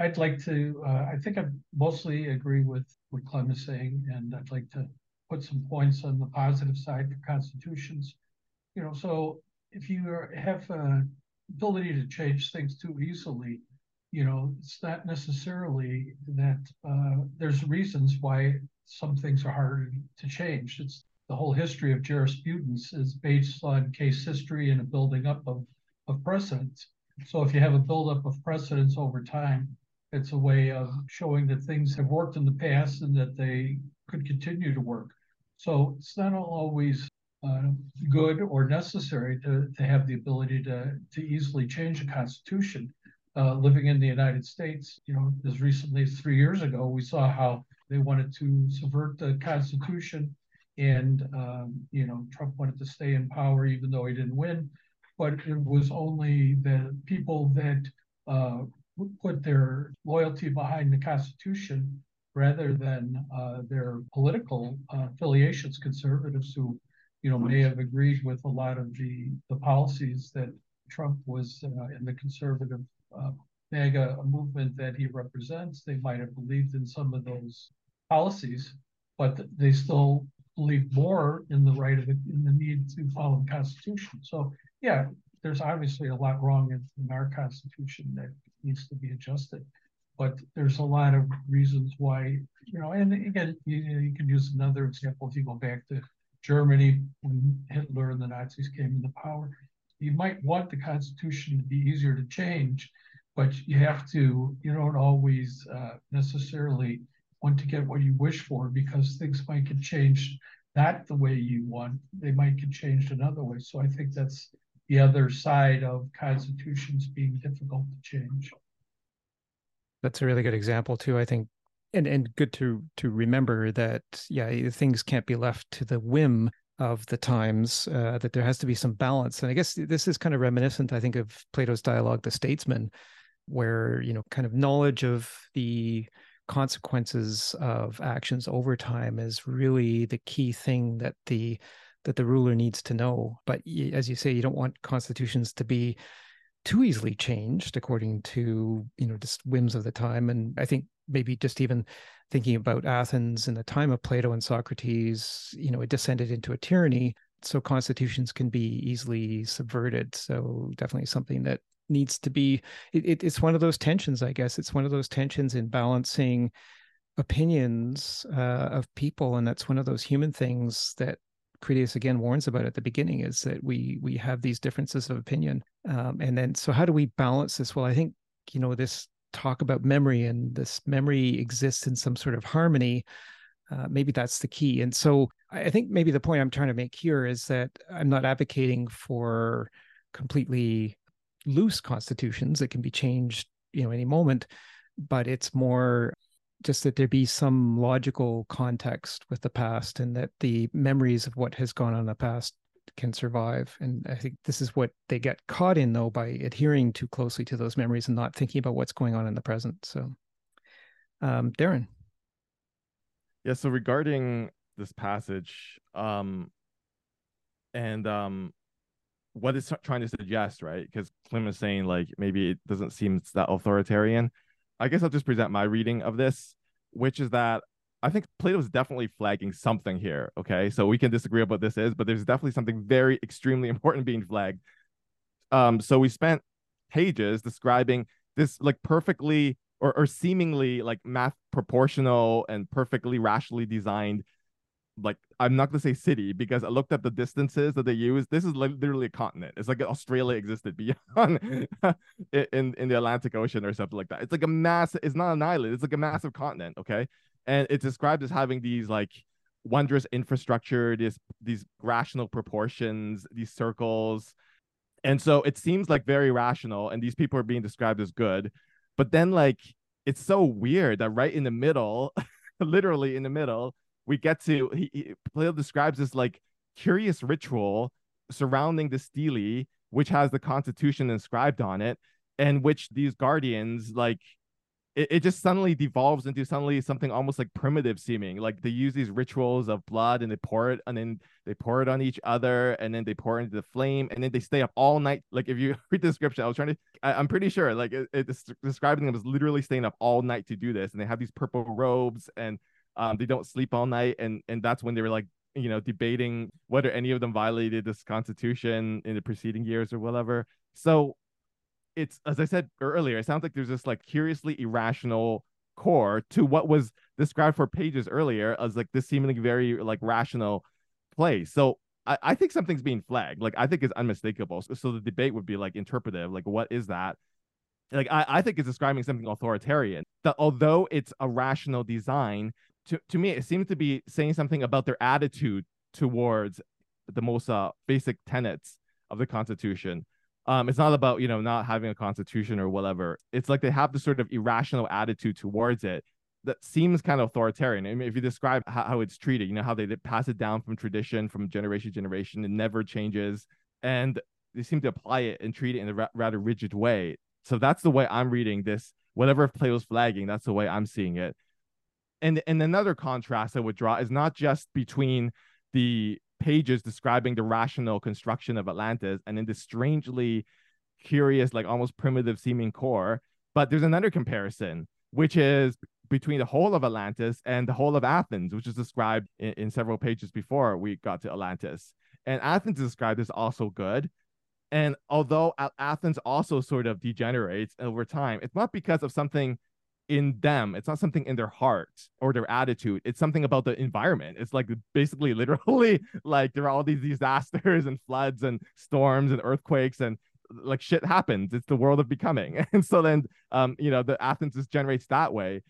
I'd like to, uh, I think I mostly agree with what Clem is saying, and I'd like to put some points on the positive side for constitutions you know, so if you have a ability to change things too easily, you know, it's not necessarily that uh, there's reasons why some things are harder to change. It's the whole history of jurisprudence is based on case history and a building up of, of precedents. So if you have a buildup of precedents over time, it's a way of showing that things have worked in the past and that they could continue to work. So it's not always uh, good or necessary to, to have the ability to, to easily change a constitution. Uh, living in the United States, you know, as recently as three years ago, we saw how they wanted to subvert the Constitution, and um, you know, Trump wanted to stay in power even though he didn't win. But it was only the people that uh, put their loyalty behind the Constitution rather than uh, their political uh, affiliations, conservatives who you know, may have agreed with a lot of the, the policies that Trump was uh, in the conservative uh, MAGA movement that he represents. They might have believed in some of those policies, but they still believe more in the right of it, in the need to follow the Constitution. So, yeah, there's obviously a lot wrong in, in our Constitution that needs to be adjusted. But there's a lot of reasons why, you know, and again, you, you can use another example if you go back to Germany when Hitler and the Nazis came into power. You might want the Constitution to be easier to change, but you have to, you don't always uh, necessarily want to get what you wish for because things might get changed not the way you want. They might get changed another way. So I think that's the other side of constitutions being difficult to change. That's a really good example too. I think and and good to to remember that yeah things can't be left to the whim of the times uh, that there has to be some balance and i guess this is kind of reminiscent i think of plato's dialogue the statesman where you know kind of knowledge of the consequences of actions over time is really the key thing that the that the ruler needs to know but as you say you don't want constitutions to be too easily changed according to you know just whims of the time and i think maybe just even thinking about Athens in the time of Plato and Socrates, you know, it descended into a tyranny. So constitutions can be easily subverted. So definitely something that needs to be, it, it, it's one of those tensions, I guess. It's one of those tensions in balancing opinions uh, of people. And that's one of those human things that Critias again warns about at the beginning is that we we have these differences of opinion. Um, and then so how do we balance this? Well, I think, you know, this talk about memory and this memory exists in some sort of harmony uh, maybe that's the key and so i think maybe the point i'm trying to make here is that i'm not advocating for completely loose constitutions that can be changed you know any moment but it's more just that there be some logical context with the past and that the memories of what has gone on in the past can survive. And I think this is what they get caught in, though, by adhering too closely to those memories and not thinking about what's going on in the present. So, um, Darren. Yeah. So regarding this passage, um, and um, what it's trying to suggest, right? Because Clem is saying like maybe it doesn't seem that authoritarian. I guess I'll just present my reading of this, which is that I think Plato's definitely flagging something here. Okay, so we can disagree about what this is, but there's definitely something very extremely important being flagged. Um, so we spent pages describing this like perfectly or, or seemingly like math proportional and perfectly rationally designed like I'm not gonna say city because I looked at the distances that they use. This is literally a continent. It's like Australia existed beyond in in the Atlantic Ocean or something like that. It's like a massive. It's not an island. It's like a massive continent. Okay, and it's described as having these like wondrous infrastructure, these these rational proportions, these circles, and so it seems like very rational. And these people are being described as good, but then like it's so weird that right in the middle, literally in the middle we get to he, he Plato describes this like curious ritual surrounding the stele, which has the Constitution inscribed on it, and which these guardians like it, it just suddenly devolves into suddenly something almost like primitive seeming. Like they use these rituals of blood and they pour it and then they pour it on each other and then they pour into the flame and then they stay up all night. Like if you read the description, I was trying to, I, am pretty sure like it, it's describing them as literally staying up all night to do this. And they have these purple robes and um, they don't sleep all night, and and that's when they were like you know debating whether any of them violated this constitution in the preceding years or whatever. So it's as I said earlier, it sounds like there's this like curiously irrational core to what was described for pages earlier as like this seemingly very like rational place. So I, I think something's being flagged. Like I think it's unmistakable. So, so the debate would be like interpretive. Like what is that? Like I, I think it's describing something authoritarian. That although it's a rational design, to, to me, it seems to be saying something about their attitude towards the most uh, basic tenets of the Constitution. Um, it's not about you know not having a constitution or whatever. It's like they have this sort of irrational attitude towards it that seems kind of authoritarian. I mean, if you describe how, how it's treated, you know how they pass it down from tradition, from generation to generation, it never changes, and they seem to apply it and treat it in a ra- rather rigid way. So that's the way I'm reading this. Whatever Plato's flagging, that's the way I'm seeing it and and another contrast I would draw is not just between the pages describing the rational construction of Atlantis and in this strangely curious, like almost primitive seeming core, but there's another comparison, which is between the whole of Atlantis and the whole of Athens, which is described in, in several pages before we got to Atlantis. And Athens is described as also good. And although Athens also sort of degenerates over time, it's not because of something in them. It's not something in their heart or their attitude. It's something about the environment. It's like basically literally like there are all these disasters and floods and storms and earthquakes and like shit happens. It's the world of becoming. And so then um, you know, the Athens just generates that way.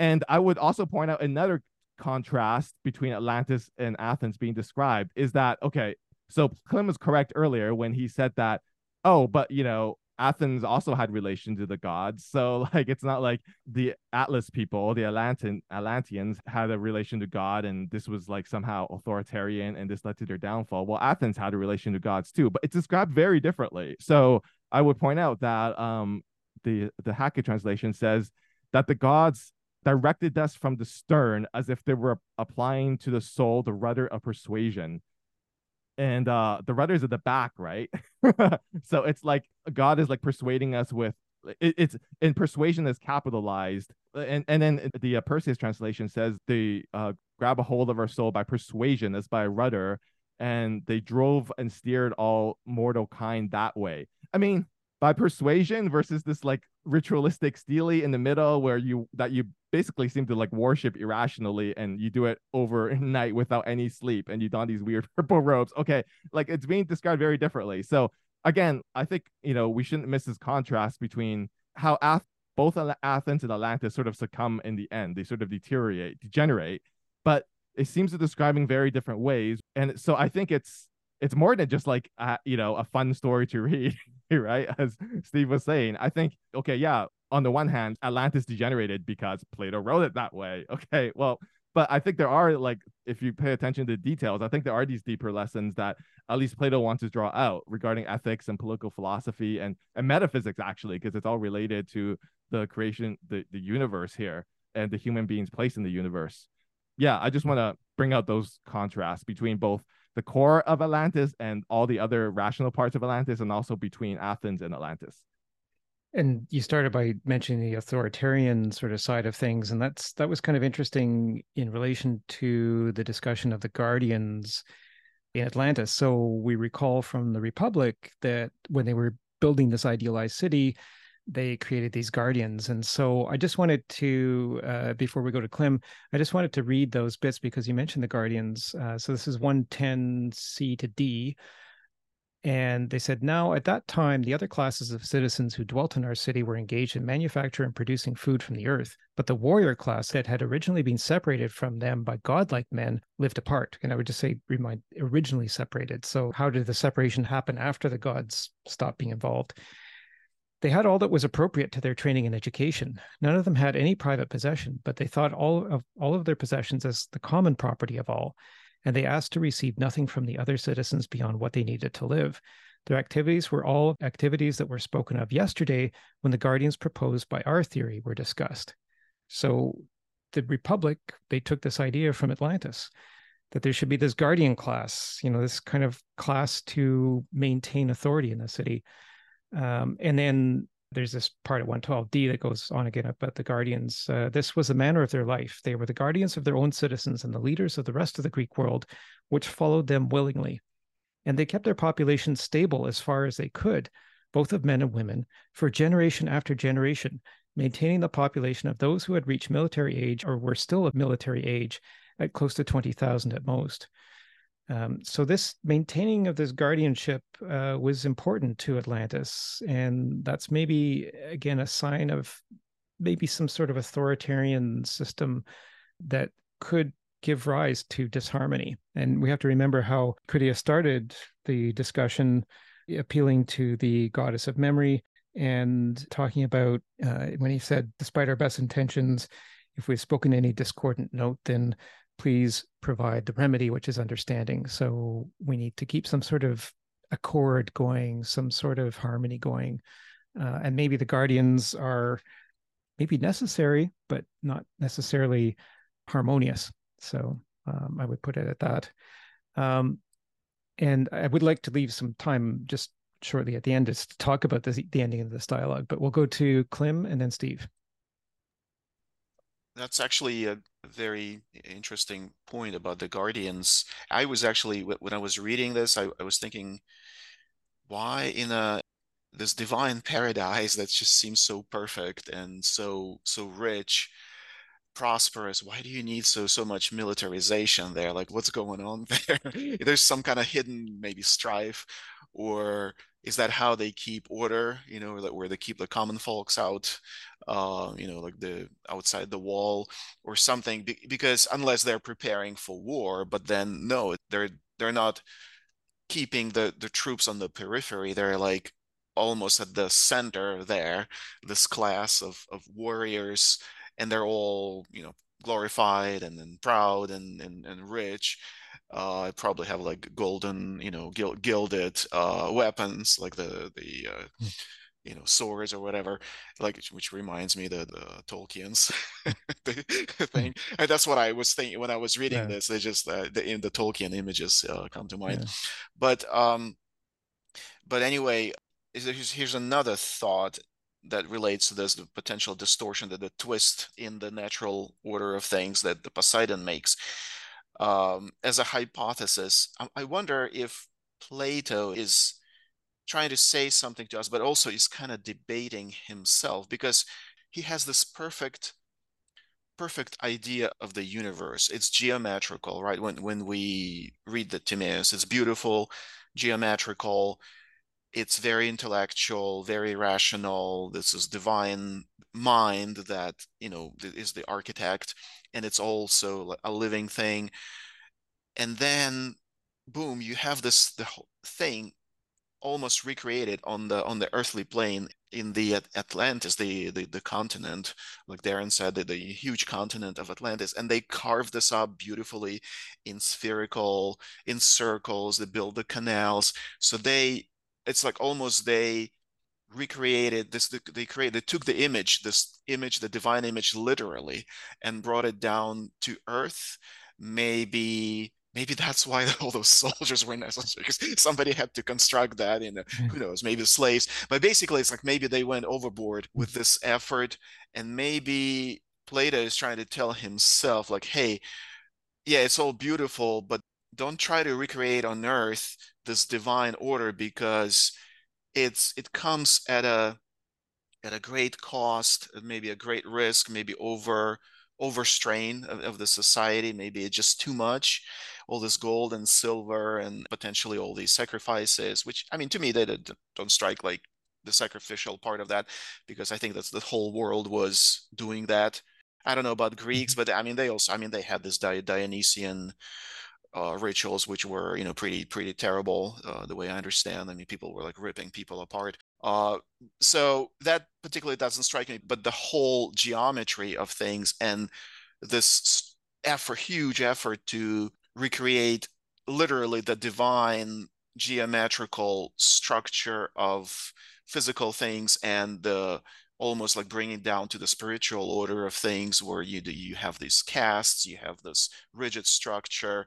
And I would also point out another contrast between Atlantis and Athens being described is that okay, so Clem was correct earlier when he said that, oh, but you know, Athens also had relation to the gods. So like it's not like the Atlas people, the Atlantean Atlanteans had a relation to God and this was like somehow authoritarian and this led to their downfall. Well, Athens had a relation to gods too, but it's described very differently. So I would point out that um the the Hackett translation says that the gods directed us from the stern as if they were applying to the soul the rudder of persuasion and uh the rudder's at the back right? So it's like god is like persuading us with it, it's in persuasion is capitalized and and then the uh, perseus translation says they uh grab a hold of our soul by persuasion as by rudder and they drove and steered all mortal kind that way. I mean by persuasion versus this like ritualistic stele in the middle where you that you basically seem to like worship irrationally and you do it overnight without any sleep and you don these weird purple robes. Okay like it's being described very differently. So again i think you know we shouldn't miss this contrast between how Ath- both athens and atlantis sort of succumb in the end. They sort of deteriorate degenerate but it seems to describing very different ways. And so i think it's it's more than just like uh, you know a fun story to read right? As steve was saying i think okay yeah on the one hand atlantis degenerated because plato wrote it that way. Okay well but i think there are like if you pay attention to details i think there are these deeper lessons that at least plato wants to draw out regarding ethics and political philosophy and and metaphysics actually because it's all related to the creation the, the universe here and the human being's place in the universe. Yeah i just want to bring out those contrasts between both the core of Atlantis and all the other rational parts of Atlantis, and also between Athens and Atlantis. And you started by mentioning the authoritarian sort of side of things, and that's that was kind of interesting in relation to the discussion of the guardians in Atlantis. So we recall from the Republic that when they were building this idealized city, they created these guardians. And so I just wanted to, uh, before we go to Klim, I just wanted to read those bits because you mentioned the guardians. Uh, so this is 110C to D. And they said, now at that time, the other classes of citizens who dwelt in our city were engaged in manufacture and producing food from the earth. But the warrior class that had originally been separated from them by godlike men lived apart. And I would just say, remind, originally separated. So, how did the separation happen after the gods stopped being involved? They had all that was appropriate to their training and education. None of them had any private possession, but they thought all of all of their possessions as the common property of all, and they asked to receive nothing from the other citizens beyond what they needed to live. Their activities were all activities that were spoken of yesterday when the guardians proposed by our theory were discussed. So the Republic, they took this idea from Atlantis that there should be this guardian class, you know, this kind of class to maintain authority in the city. Um, and then there's this part of 112D that goes on again about the guardians. Uh, this was the manner of their life. They were the guardians of their own citizens and the leaders of the rest of the Greek world, which followed them willingly. And they kept their population stable as far as they could, both of men and women, for generation after generation, maintaining the population of those who had reached military age or were still of military age at close to 20,000 at most. Um, so this maintaining of this guardianship uh, was important to Atlantis, and that's maybe again a sign of maybe some sort of authoritarian system that could give rise to disharmony. And we have to remember how Critias started the discussion appealing to the goddess of memory and talking about uh, when he said, despite our best intentions, if we've spoken any discordant note, then please provide the remedy, which is understanding. So we need to keep some sort of accord going, some sort of harmony going. Uh, and maybe the guardians are maybe necessary, but not necessarily harmonious. So um, I would put it at that. Um, and I would like to leave some time just shortly at the end to talk about this, the ending of this dialogue, but we'll go to Klim and then Steve. That's actually a very interesting point about the Guardians. I was actually when I was reading this, I, I was thinking, why in a this divine paradise that just seems so perfect and so so rich prosperous why do you need so so much militarization there like what's going on there there's some kind of hidden maybe strife or is that how they keep order you know like where they keep the common folks out uh, you know like the outside the wall or something because unless they're preparing for war but then no they're they're not keeping the the troops on the periphery. They're like almost at the center there this class of of warriors and they're all you know glorified and, and proud and, and and rich uh, I probably have like golden, you know, gilded uh, weapons, like the the uh, mm. you know swords or whatever. Like which reminds me the the Tolkien's thing. Hmm. And that's what I was thinking when I was reading yeah. this. They just uh, the in the Tolkien images uh, come to mind. Yeah. But um, but anyway, here's, here's another thought that relates to this the potential distortion that the twist in the natural order of things that the Poseidon makes um, as a hypothesis. I, wonder if Plato is trying to say something to us, but also is kind of debating himself because he has this perfect perfect idea of the universe. It's geometrical, right? When when we read the Timaeus, it's beautiful, geometrical, it's very intellectual, very rational. This is divine mind that you know is the architect and it's also a living thing and then boom you have this the whole thing almost recreated on the on the earthly plane in the Atlantis, the the, the continent, like Darren said, the, the huge continent of Atlantis, and they carve this up beautifully in spherical, in circles. They build the canals, so they it's like almost they recreated this they created they took the image this image the divine image literally and brought it down to earth. Maybe maybe that's why all those soldiers were necessary because somebody had to construct that and who mm-hmm. knows maybe slaves. But basically it's like maybe they went overboard with mm-hmm. this effort and maybe plato is trying to tell himself like hey yeah it's all beautiful but don't try to recreate on earth this divine order because it's it comes at a at a great cost maybe a great risk maybe over overstrain of, of the society maybe it's just too much all this gold and silver and potentially all these sacrifices which i mean to me they don't strike like the sacrificial part of that because i think that's the whole world was doing that i don't know about greeks mm-hmm. but i mean they also i mean they had this dionysian uh, rituals, which were you know pretty pretty terrible. Uh, the way I understand, I mean, people were like ripping people apart. Uh, so that particularly doesn't strike me, but the whole geometry of things and this effort, huge effort to recreate literally the divine geometrical structure of physical things and the almost like bringing down to the spiritual order of things where you do you have these castes you have this rigid structure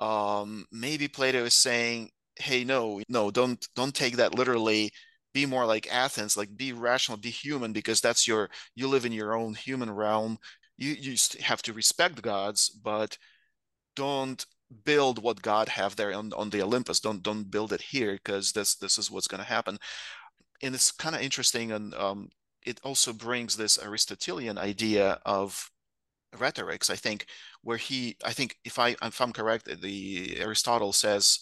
um, maybe Plato is saying, hey, no, no, don't don't take that literally. Be more like Athens, like be rational, be human, because that's your you live in your own human realm. You you have to respect gods, but don't build what God have there on, on the Olympus. Don't don't build it here because this this is what's going to happen. And it's kind of interesting, and um, it also brings this Aristotelian idea of rhetorics. I think where he, I think if I if I'm correct, the Aristotle says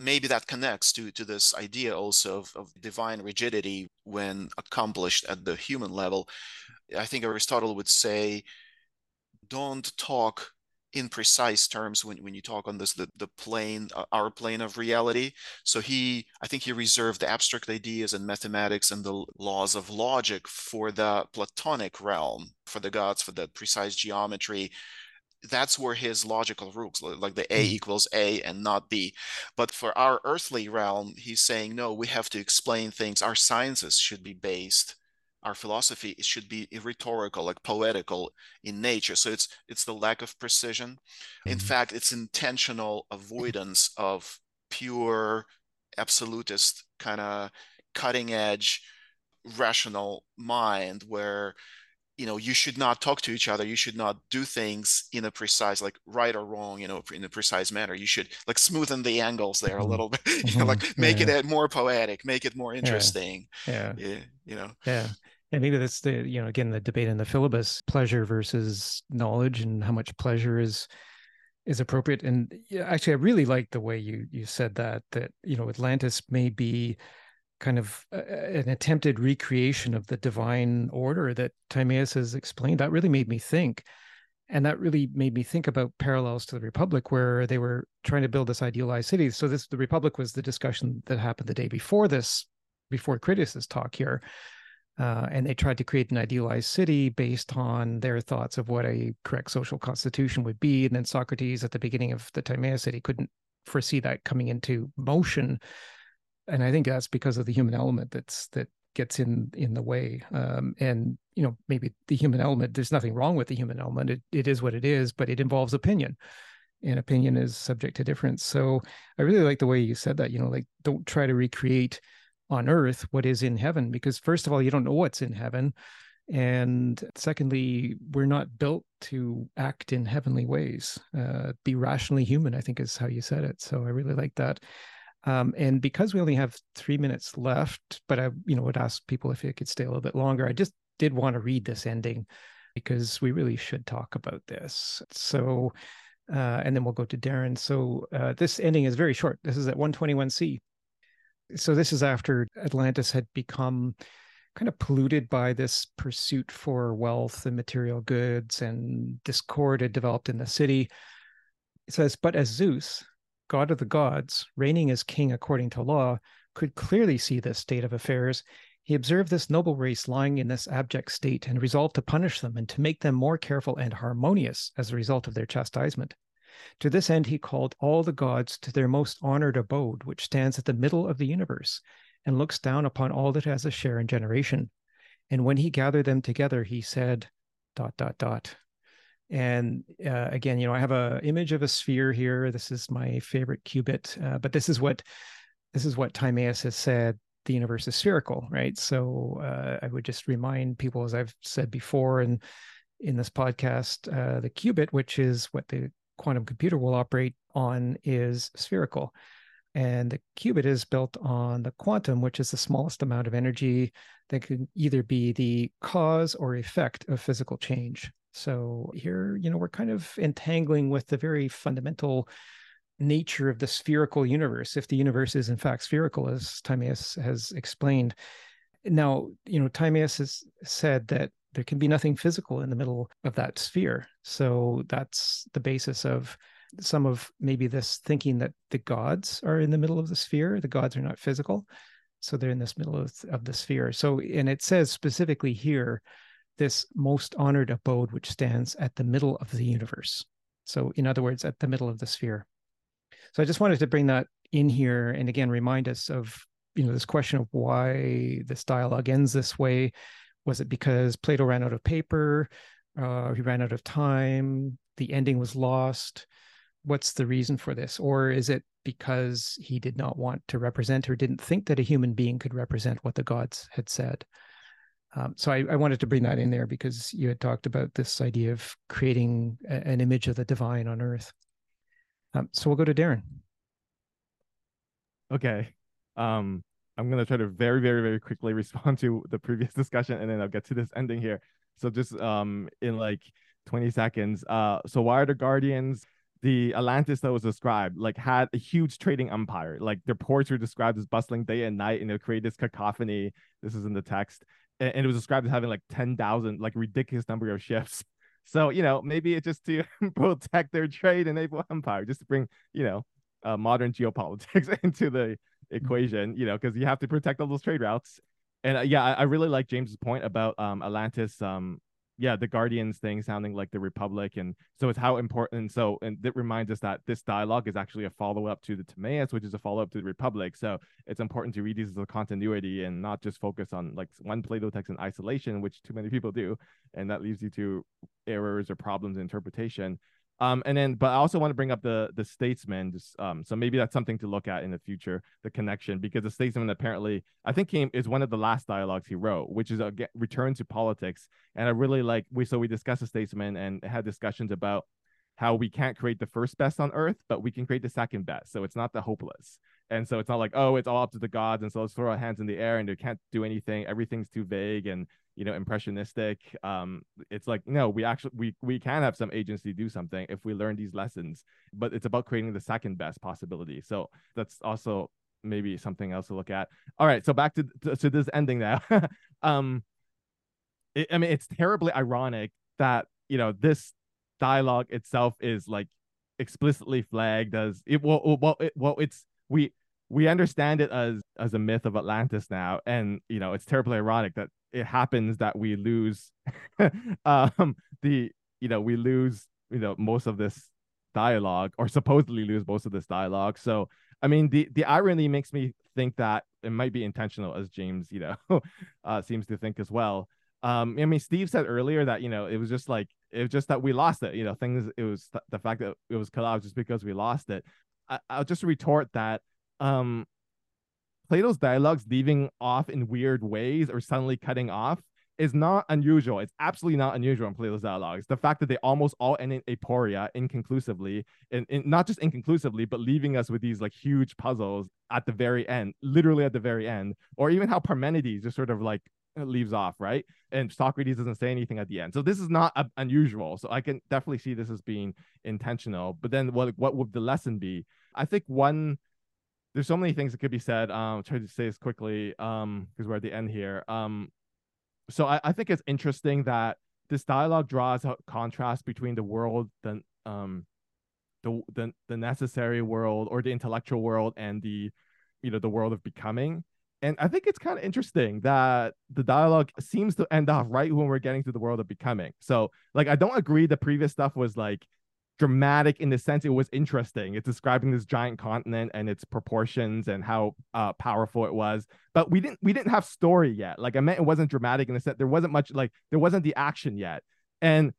maybe that connects to to this idea also of, of divine rigidity when accomplished at the human level. I think Aristotle would say, don't talk in precise terms when, when you talk on this the, the plane uh, our plane of reality. So he i think he reserved the abstract ideas and mathematics and the laws of logic for the platonic realm for the gods for the precise geometry. That's where his logical rules like the a hmm. equals a and not b. But for our earthly realm he's saying no we have to explain things. Our sciences should be based our philosophy should be rhetorical like poetical in nature so it's it's the lack of precision mm-hmm. in fact it's intentional avoidance of pure absolutist kind of cutting edge rational mind where you know you should not talk to each other you should not do things in a precise like right or wrong you know in a precise manner you should like smoothen the angles there a mm-hmm. little bit you know, like make yeah. it more poetic make it more interesting yeah. yeah. yeah you know yeah and maybe that's the you know again the debate in the philebus pleasure versus knowledge and how much pleasure is is appropriate. And actually i really like the way you you said that that you know atlantis may be kind of an attempted recreation of the divine order that timaeus has explained. That really made me think. And that really made me think about parallels to the republic where they were trying to build this idealized city. So this the republic was the discussion that happened the day before this before Critias's talk here uh, and they tried to create an idealized city based on their thoughts of what a correct social constitution would be. And then Socrates, at the beginning of the Timaeus city, couldn't foresee that coming into motion. And I think that's because of the human element that's that gets in in the way. Um, and you know, maybe the human element. There's nothing wrong with the human element. It it is what it is, but it involves opinion and opinion is subject to difference. So I really like the way you said that, you know, like don't try to recreate on earth what is in heaven because first of all you don't know what's in heaven. And secondly we're not built to act in heavenly ways. Uh, be rationally human i think is how you said it. So i really like that. Um, and because we only have three minutes left but i you know would ask people if it could stay a little bit longer i just did want to read this ending because we really should talk about this. So uh, and then we'll go to darren. So uh, this ending is very short. This is at 121c so this is after Atlantis had become kind of polluted by this pursuit for wealth and material goods and discord had developed in the city. It says, but as Zeus, god of the gods, reigning as king according to law, could clearly see this state of affairs, he observed this noble race lying in this abject state and resolved to punish them and to make them more careful and harmonious as a result of their chastisement. To this end, he called all the gods to their most honored abode, which stands at the middle of the universe and looks down upon all that has a share in generation. And when he gathered them together, he said, dot, dot, dot. And uh, again, you know, I have a image of a sphere here. This is my favorite qubit, uh, but this is what this is what Timaeus has said the universe is spherical, right? So uh, I would just remind people, as I've said before, and in this podcast, uh, the qubit, which is what the quantum computer will operate on, is spherical. And the qubit is built on the quantum, which is the smallest amount of energy that can either be the cause or effect of physical change. So here, you know, we're kind of entangling with the very fundamental nature of the spherical universe, if the universe is in fact spherical, as Timaeus has explained. Now, you know, Timaeus has said that there can be nothing physical in the middle of that sphere. So that's the basis of some of maybe this thinking that the gods are in the middle of the sphere. The gods are not physical. So they're in this middle of, of the sphere. So, and it says specifically here, this most honored abode, which stands at the middle of the universe. So, in other words, at the middle of the sphere. So I just wanted to bring that in here and again remind us of you know this question of why this dialogue ends this way. Was it because Plato ran out of paper? Uh, he ran out of time. The ending was lost. What's the reason for this? Or is it because he did not want to represent or didn't think that a human being could represent what the gods had said? Um, so I, I, wanted to bring that in there because you had talked about this idea of creating a, an image of the divine on earth. Um, so we'll go to Darren. Okay. Um, I'm gonna try to very, very, very quickly respond to the previous discussion, and then I'll get to this ending here. So just um in like 20 seconds. Uh, so why are the Guardians? The Atlantis that was described like had a huge trading empire. Like their ports were described as bustling day and night, and they create this cacophony. This is in the text, and, and it was described as having like 10,000, like ridiculous number of ships. So, you know, maybe it's just to protect their trade and naval empire, just to bring, you know, uh, modern geopolitics into the. Equation, you know, because you have to protect all those trade routes. And uh, yeah, I, I, really like James's point about um, Atlantis um, yeah, the Guardians thing sounding like the Republic, and so it's how important. So, and it reminds us that this dialogue is actually a follow up to the Timaeus, which is a follow up to the Republic. So, it's important to read these as a continuity and not just focus on like one Plato text in isolation, which too many people do, and that leaves you to errors or problems in interpretation. Um, and then, but I also want to bring up the the statesman. Just um, so maybe that's something to look at in the future, the connection, because the statesman apparently I think came is one of the last dialogues he wrote, which is a return to politics. And I really like we so we discussed the statesman and had discussions about how we can't create the first best on earth, but we can create the second best. So it's not the hopeless. And so it's not like, oh, it's all up to the gods. And so let's throw our hands in the air and they can't do anything. Everything's too vague and you know impressionistic um it's like no we actually we we can have some agency do something if we learn these lessons but it's about creating the second best possibility so that's also maybe something else to look at all right so back to to, to this ending now um it, i mean it's terribly ironic that you know this dialogue itself is like explicitly flagged as it well well, it, well it's we we understand it as as a myth of Atlantis now, and you know it's terribly ironic that it happens that we lose um the you know we lose you know most of this dialogue or supposedly lose most of this dialogue. So i mean the the irony makes me think that it might be intentional as james you know uh seems to think as well. Um i mean steve said earlier that you know it was just like it was just that we lost it you know things it was th- the fact that it was cut off just because we lost it I, i'll just retort that um Plato's dialogues leaving off in weird ways or suddenly cutting off is not unusual. It's absolutely not unusual in Plato's dialogues. The fact that they almost all end in aporia inconclusively, and, and not just inconclusively, but leaving us with these like huge puzzles at the very end, literally at the very end, or even how Parmenides just sort of like leaves off, right? And Socrates doesn't say anything at the end. So this is not uh, unusual. So I can definitely see this as being intentional. But then what what would the lesson be? I think one there's so many things that could be said. Um, I'll try to say this quickly um, because we're at the end here. Um, so I, I think it's interesting that this dialogue draws a contrast between the world, the um, the the the necessary world or the intellectual world, and the you know the world of becoming. And I think it's kind of interesting that the dialogue seems to end off right when we're getting to the world of becoming. So, like, I don't agree the previous stuff was like dramatic in the sense it was interesting. It's describing this giant continent and its proportions and how uh, powerful it was. But we didn't we didn't have story yet. Like I meant it wasn't dramatic in the sense there wasn't much like there wasn't the action yet. And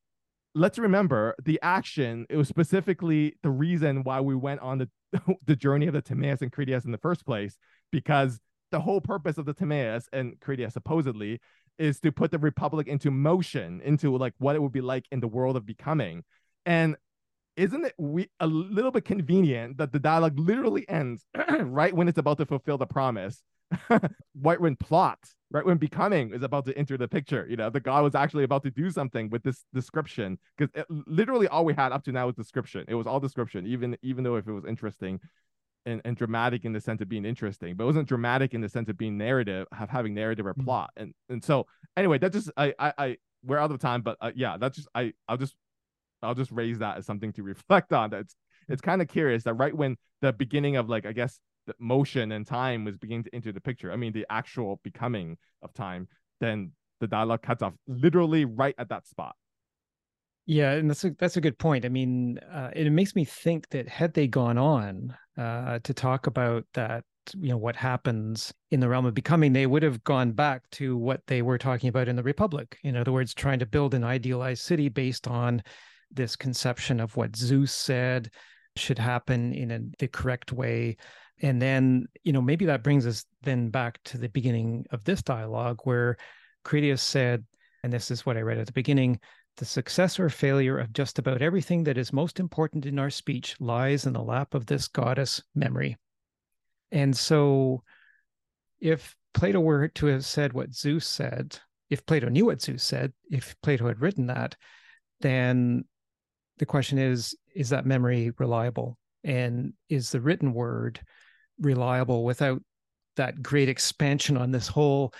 let's remember the action. It was specifically the reason why we went on the the journey of the Timaeus and Critias in the first place, because the whole purpose of the Timaeus and Critias supposedly is to put the Republic into motion, into like what it would be like in the world of becoming. And isn't it we a little bit convenient that the dialogue literally ends right when it's about to fulfill the promise right when plot right when becoming is about to enter the picture you know? The god was actually about to do something with this description because uh, literally all we had up to now was description. It was all description even even though if it was interesting and, and dramatic in the sense of being interesting but it wasn't dramatic in the sense of being narrative have having narrative or mm. plot and and so anyway that just i i, I we're out of time but uh, yeah that's just i i'll just I'll just raise that as something to reflect on. That's it's kind of curious that right when the beginning of like I guess the motion and time was beginning to enter the picture. I mean the actual becoming of time, then the dialogue cuts off literally right at that spot. Yeah, and that's a that's a good point. I mean, uh, it makes me think that had they gone on uh, to talk about that, you know, what happens in the realm of becoming, they would have gone back to what they were talking about in the Republic. In other words, trying to build an idealized city based on this conception of what Zeus said should happen in a, the correct way. And then, you know, maybe that brings us then back to the beginning of this dialogue where Critias said, and this is what I read at the beginning the success or failure of just about everything that is most important in our speech lies in the lap of this goddess memory. And so, if Plato were to have said what Zeus said, if Plato knew what Zeus said, if Plato had written that, then the question is is that memory reliable and is the written word reliable without that great expansion on this whole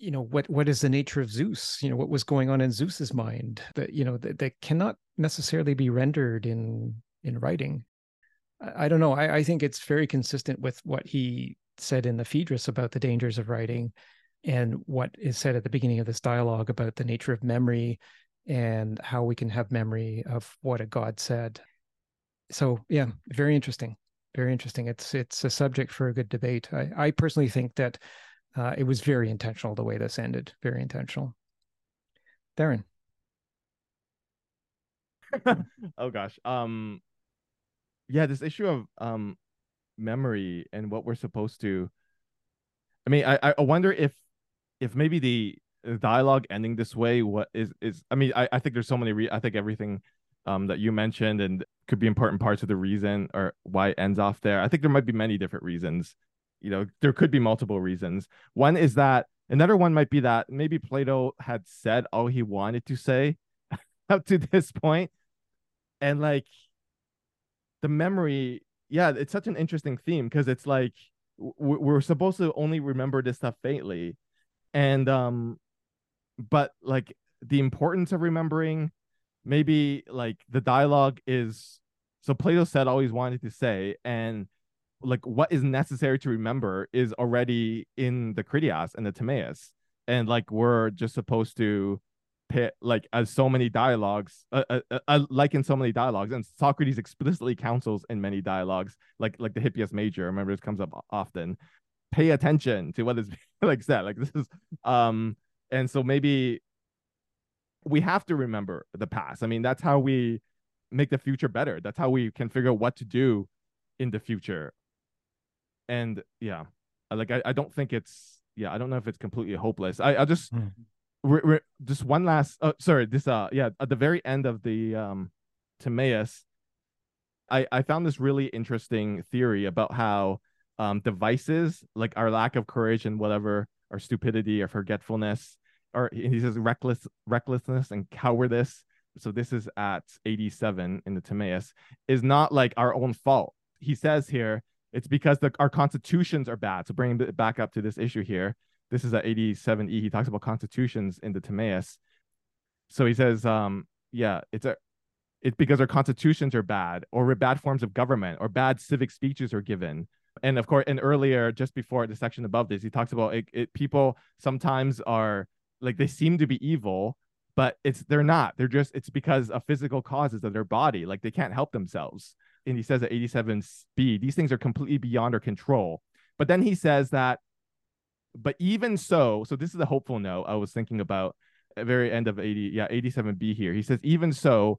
you know what what is the nature of zeus? You know what was going on in zeus's mind that you know that, that cannot necessarily be rendered in in writing? I, I don't know. I, I think it's very consistent with what he said in the phaedrus about the dangers of writing and what is said at the beginning of this dialogue about the nature of memory and how we can have memory of what a god said. So yeah very interesting. Very interesting. It's it's a subject for a good debate. I, I personally think that uh, it was very intentional the way this ended very intentional. Darren oh gosh. Um yeah this issue of um memory and what we're supposed to i mean i i wonder if if maybe the dialogue ending this way what is is i mean i, I think there's so many re- i think everything um that you mentioned and could be important parts of the reason or why it ends off there. I think there might be many different reasons you know there could be multiple reasons. One is that another one might be that maybe plato had said all he wanted to say up to this point. And like the memory yeah it's such an interesting theme because it's like we're supposed to only remember this stuff faintly. And um but like the importance of remembering maybe like the dialogue is so plato said all he's wanted to say and like what is necessary to remember is already in the critias and the timaeus and like we're just supposed to pit like as so many dialogues uh, uh, uh, uh, like in so many dialogues and socrates explicitly counsels in many dialogues like like the hippias major remember this comes up often. Pay attention to what is like said like this is um and so maybe we have to remember the past. I mean that's how we make the future better. That's how we can figure out what to do in the future and yeah like i, I don't think it's yeah i don't know if it's completely hopeless i i just mm. re, re, just one last oh sorry this uh yeah at the very end of the um timaeus i i found this really interesting theory about how um devices like our lack of courage and whatever our stupidity or forgetfulness or he says reckless recklessness and cowardice so this is at 87 in the timaeus is not like our own fault he says here it's because the, our constitutions are bad. So bringing it back up to this issue here this is at 87e he talks about constitutions in the timaeus. So he says um yeah it's a it's because our constitutions are bad or bad forms of government or bad civic speeches are given. And of course and earlier just before the section above this he talks about it, it people sometimes are like they seem to be evil but it's they're not. They're just it's because of physical causes of their body. Like they can't help themselves and he says at 87 speed these things are completely beyond our control but then he says that but even so so this is a hopeful note i was thinking about very end of 80, yeah, 87b here. He says, even so,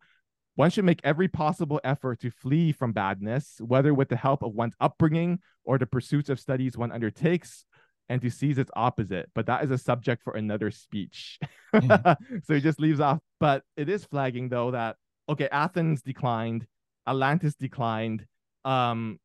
one should make every possible effort to flee from badness, whether with the help of one's upbringing or the pursuits of studies one undertakes, and to seize its opposite. But that is a subject for another speech. Mm. so he just leaves off. But it is flagging though that okay, Athens declined, Atlantis declined, um,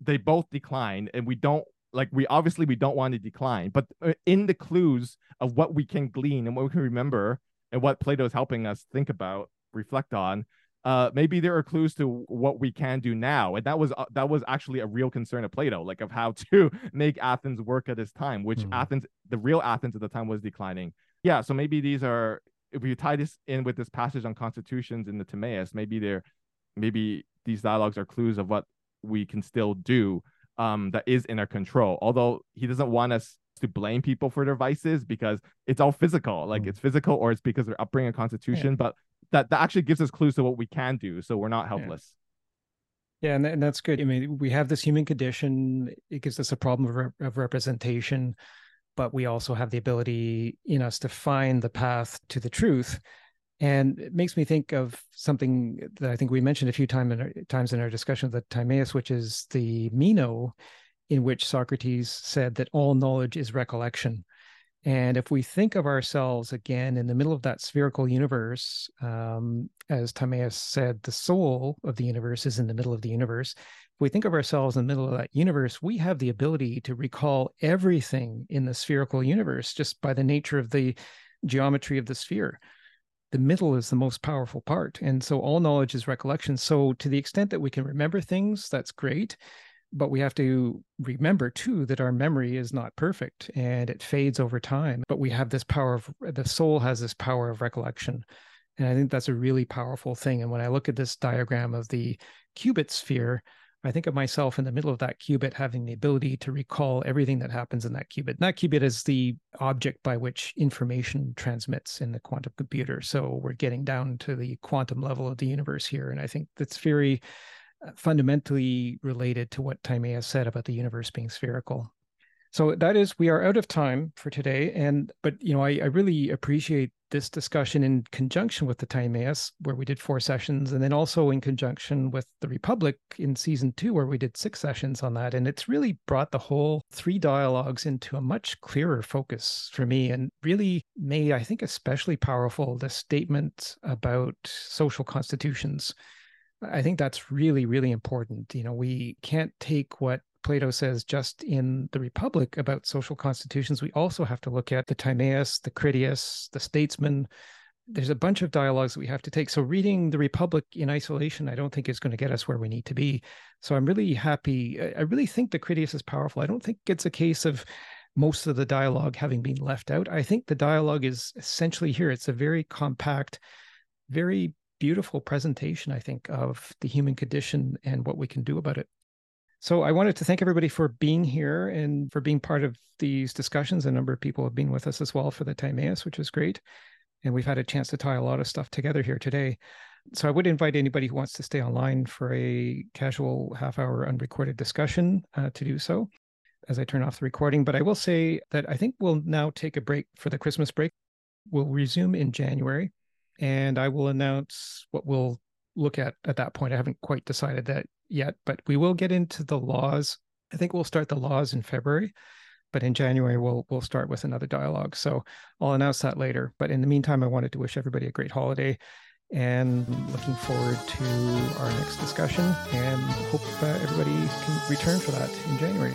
they both declined, and we don't like we obviously we don't want to decline, but uh, in the clues of what we can glean and what we can remember and what Plato is helping us think about, reflect on, uh, maybe there are clues to what we can do now, and that was uh, that was actually a real concern of Plato, like of how to make Athens work at this time, which mm. Athens, the real Athens at the time, was declining. Yeah, so maybe these are if we tie this in with this passage on constitutions in the Timaeus, maybe there, maybe these dialogues are clues of what we can still do um, that is in our control. Although he doesn't want us to blame people for their vices because it's all physical, like mm. it's physical or it's because they're upbringing a constitution. Yeah. But that that actually gives us clues to what we can do, so we're not helpless. Yeah, yeah and, and that's good. I mean, we have this human condition. It gives us a problem of, re- of representation, but we also have the ability in us to find the path to the truth. And it makes me think of something that I think we mentioned a few time in our, times in our discussion of the Timaeus, which is the Meno, in which Socrates said that all knowledge is recollection. And if we think of ourselves again in the middle of that spherical universe, um, as Timaeus said, the soul of the universe is in the middle of the universe. If we think of ourselves in the middle of that universe, we have the ability to recall everything in the spherical universe just by the nature of the geometry of the sphere. The middle is the most powerful part. And so all knowledge is recollection. So, to the extent that we can remember things, that's great but we have to remember too that our memory is not perfect and it fades over time but we have this power of the soul has this power of recollection and i think that's a really powerful thing and when i look at this diagram of the qubit sphere i think of myself in the middle of that qubit having the ability to recall everything that happens in that qubit. And that qubit is the object by which information transmits in the quantum computer. So we're getting down to the quantum level of the universe here. And i think that's very uh, fundamentally related to what Timaeus said about the universe being spherical. So that is, we are out of time for today. And, but, you know, I, I really appreciate this discussion in conjunction with the Timaeus, where we did four sessions, and then also in conjunction with the Republic in season two, where we did six sessions on that. And it's really brought the whole three dialogues into a much clearer focus for me and really made, I think, especially powerful the statement about social constitutions I think that's really, really important. You know, we can't take what Plato says just in the Republic about social constitutions. We also have to look at the Timaeus, the Critias, the Statesman. There's a bunch of dialogues that we have to take. So reading the Republic in isolation, I don't think is going to get us where we need to be. So I'm really happy. I really think the Critias is powerful. I don't think it's a case of most of the dialogue having been left out. I think the dialogue is essentially here. It's a very compact, very beautiful presentation, I think, of the human condition and what we can do about it. So I wanted to thank everybody for being here and for being part of these discussions. A number of people have been with us as well for the Timaeus, which is great. And we've had a chance to tie a lot of stuff together here today. So I would invite anybody who wants to stay online for a casual half hour unrecorded discussion uh, to do so as I turn off the recording. But I will say that I think we'll now take a break for the Christmas break. We'll resume in January and I will announce what we'll look at at that point. I haven't quite decided that yet, but we will get into the laws. I think we'll start the laws in February, but in January we'll we'll start with another dialogue. So I'll announce that later. But in the meantime, I wanted to wish everybody a great holiday and looking forward to our next discussion and hope uh, everybody can return for that in January.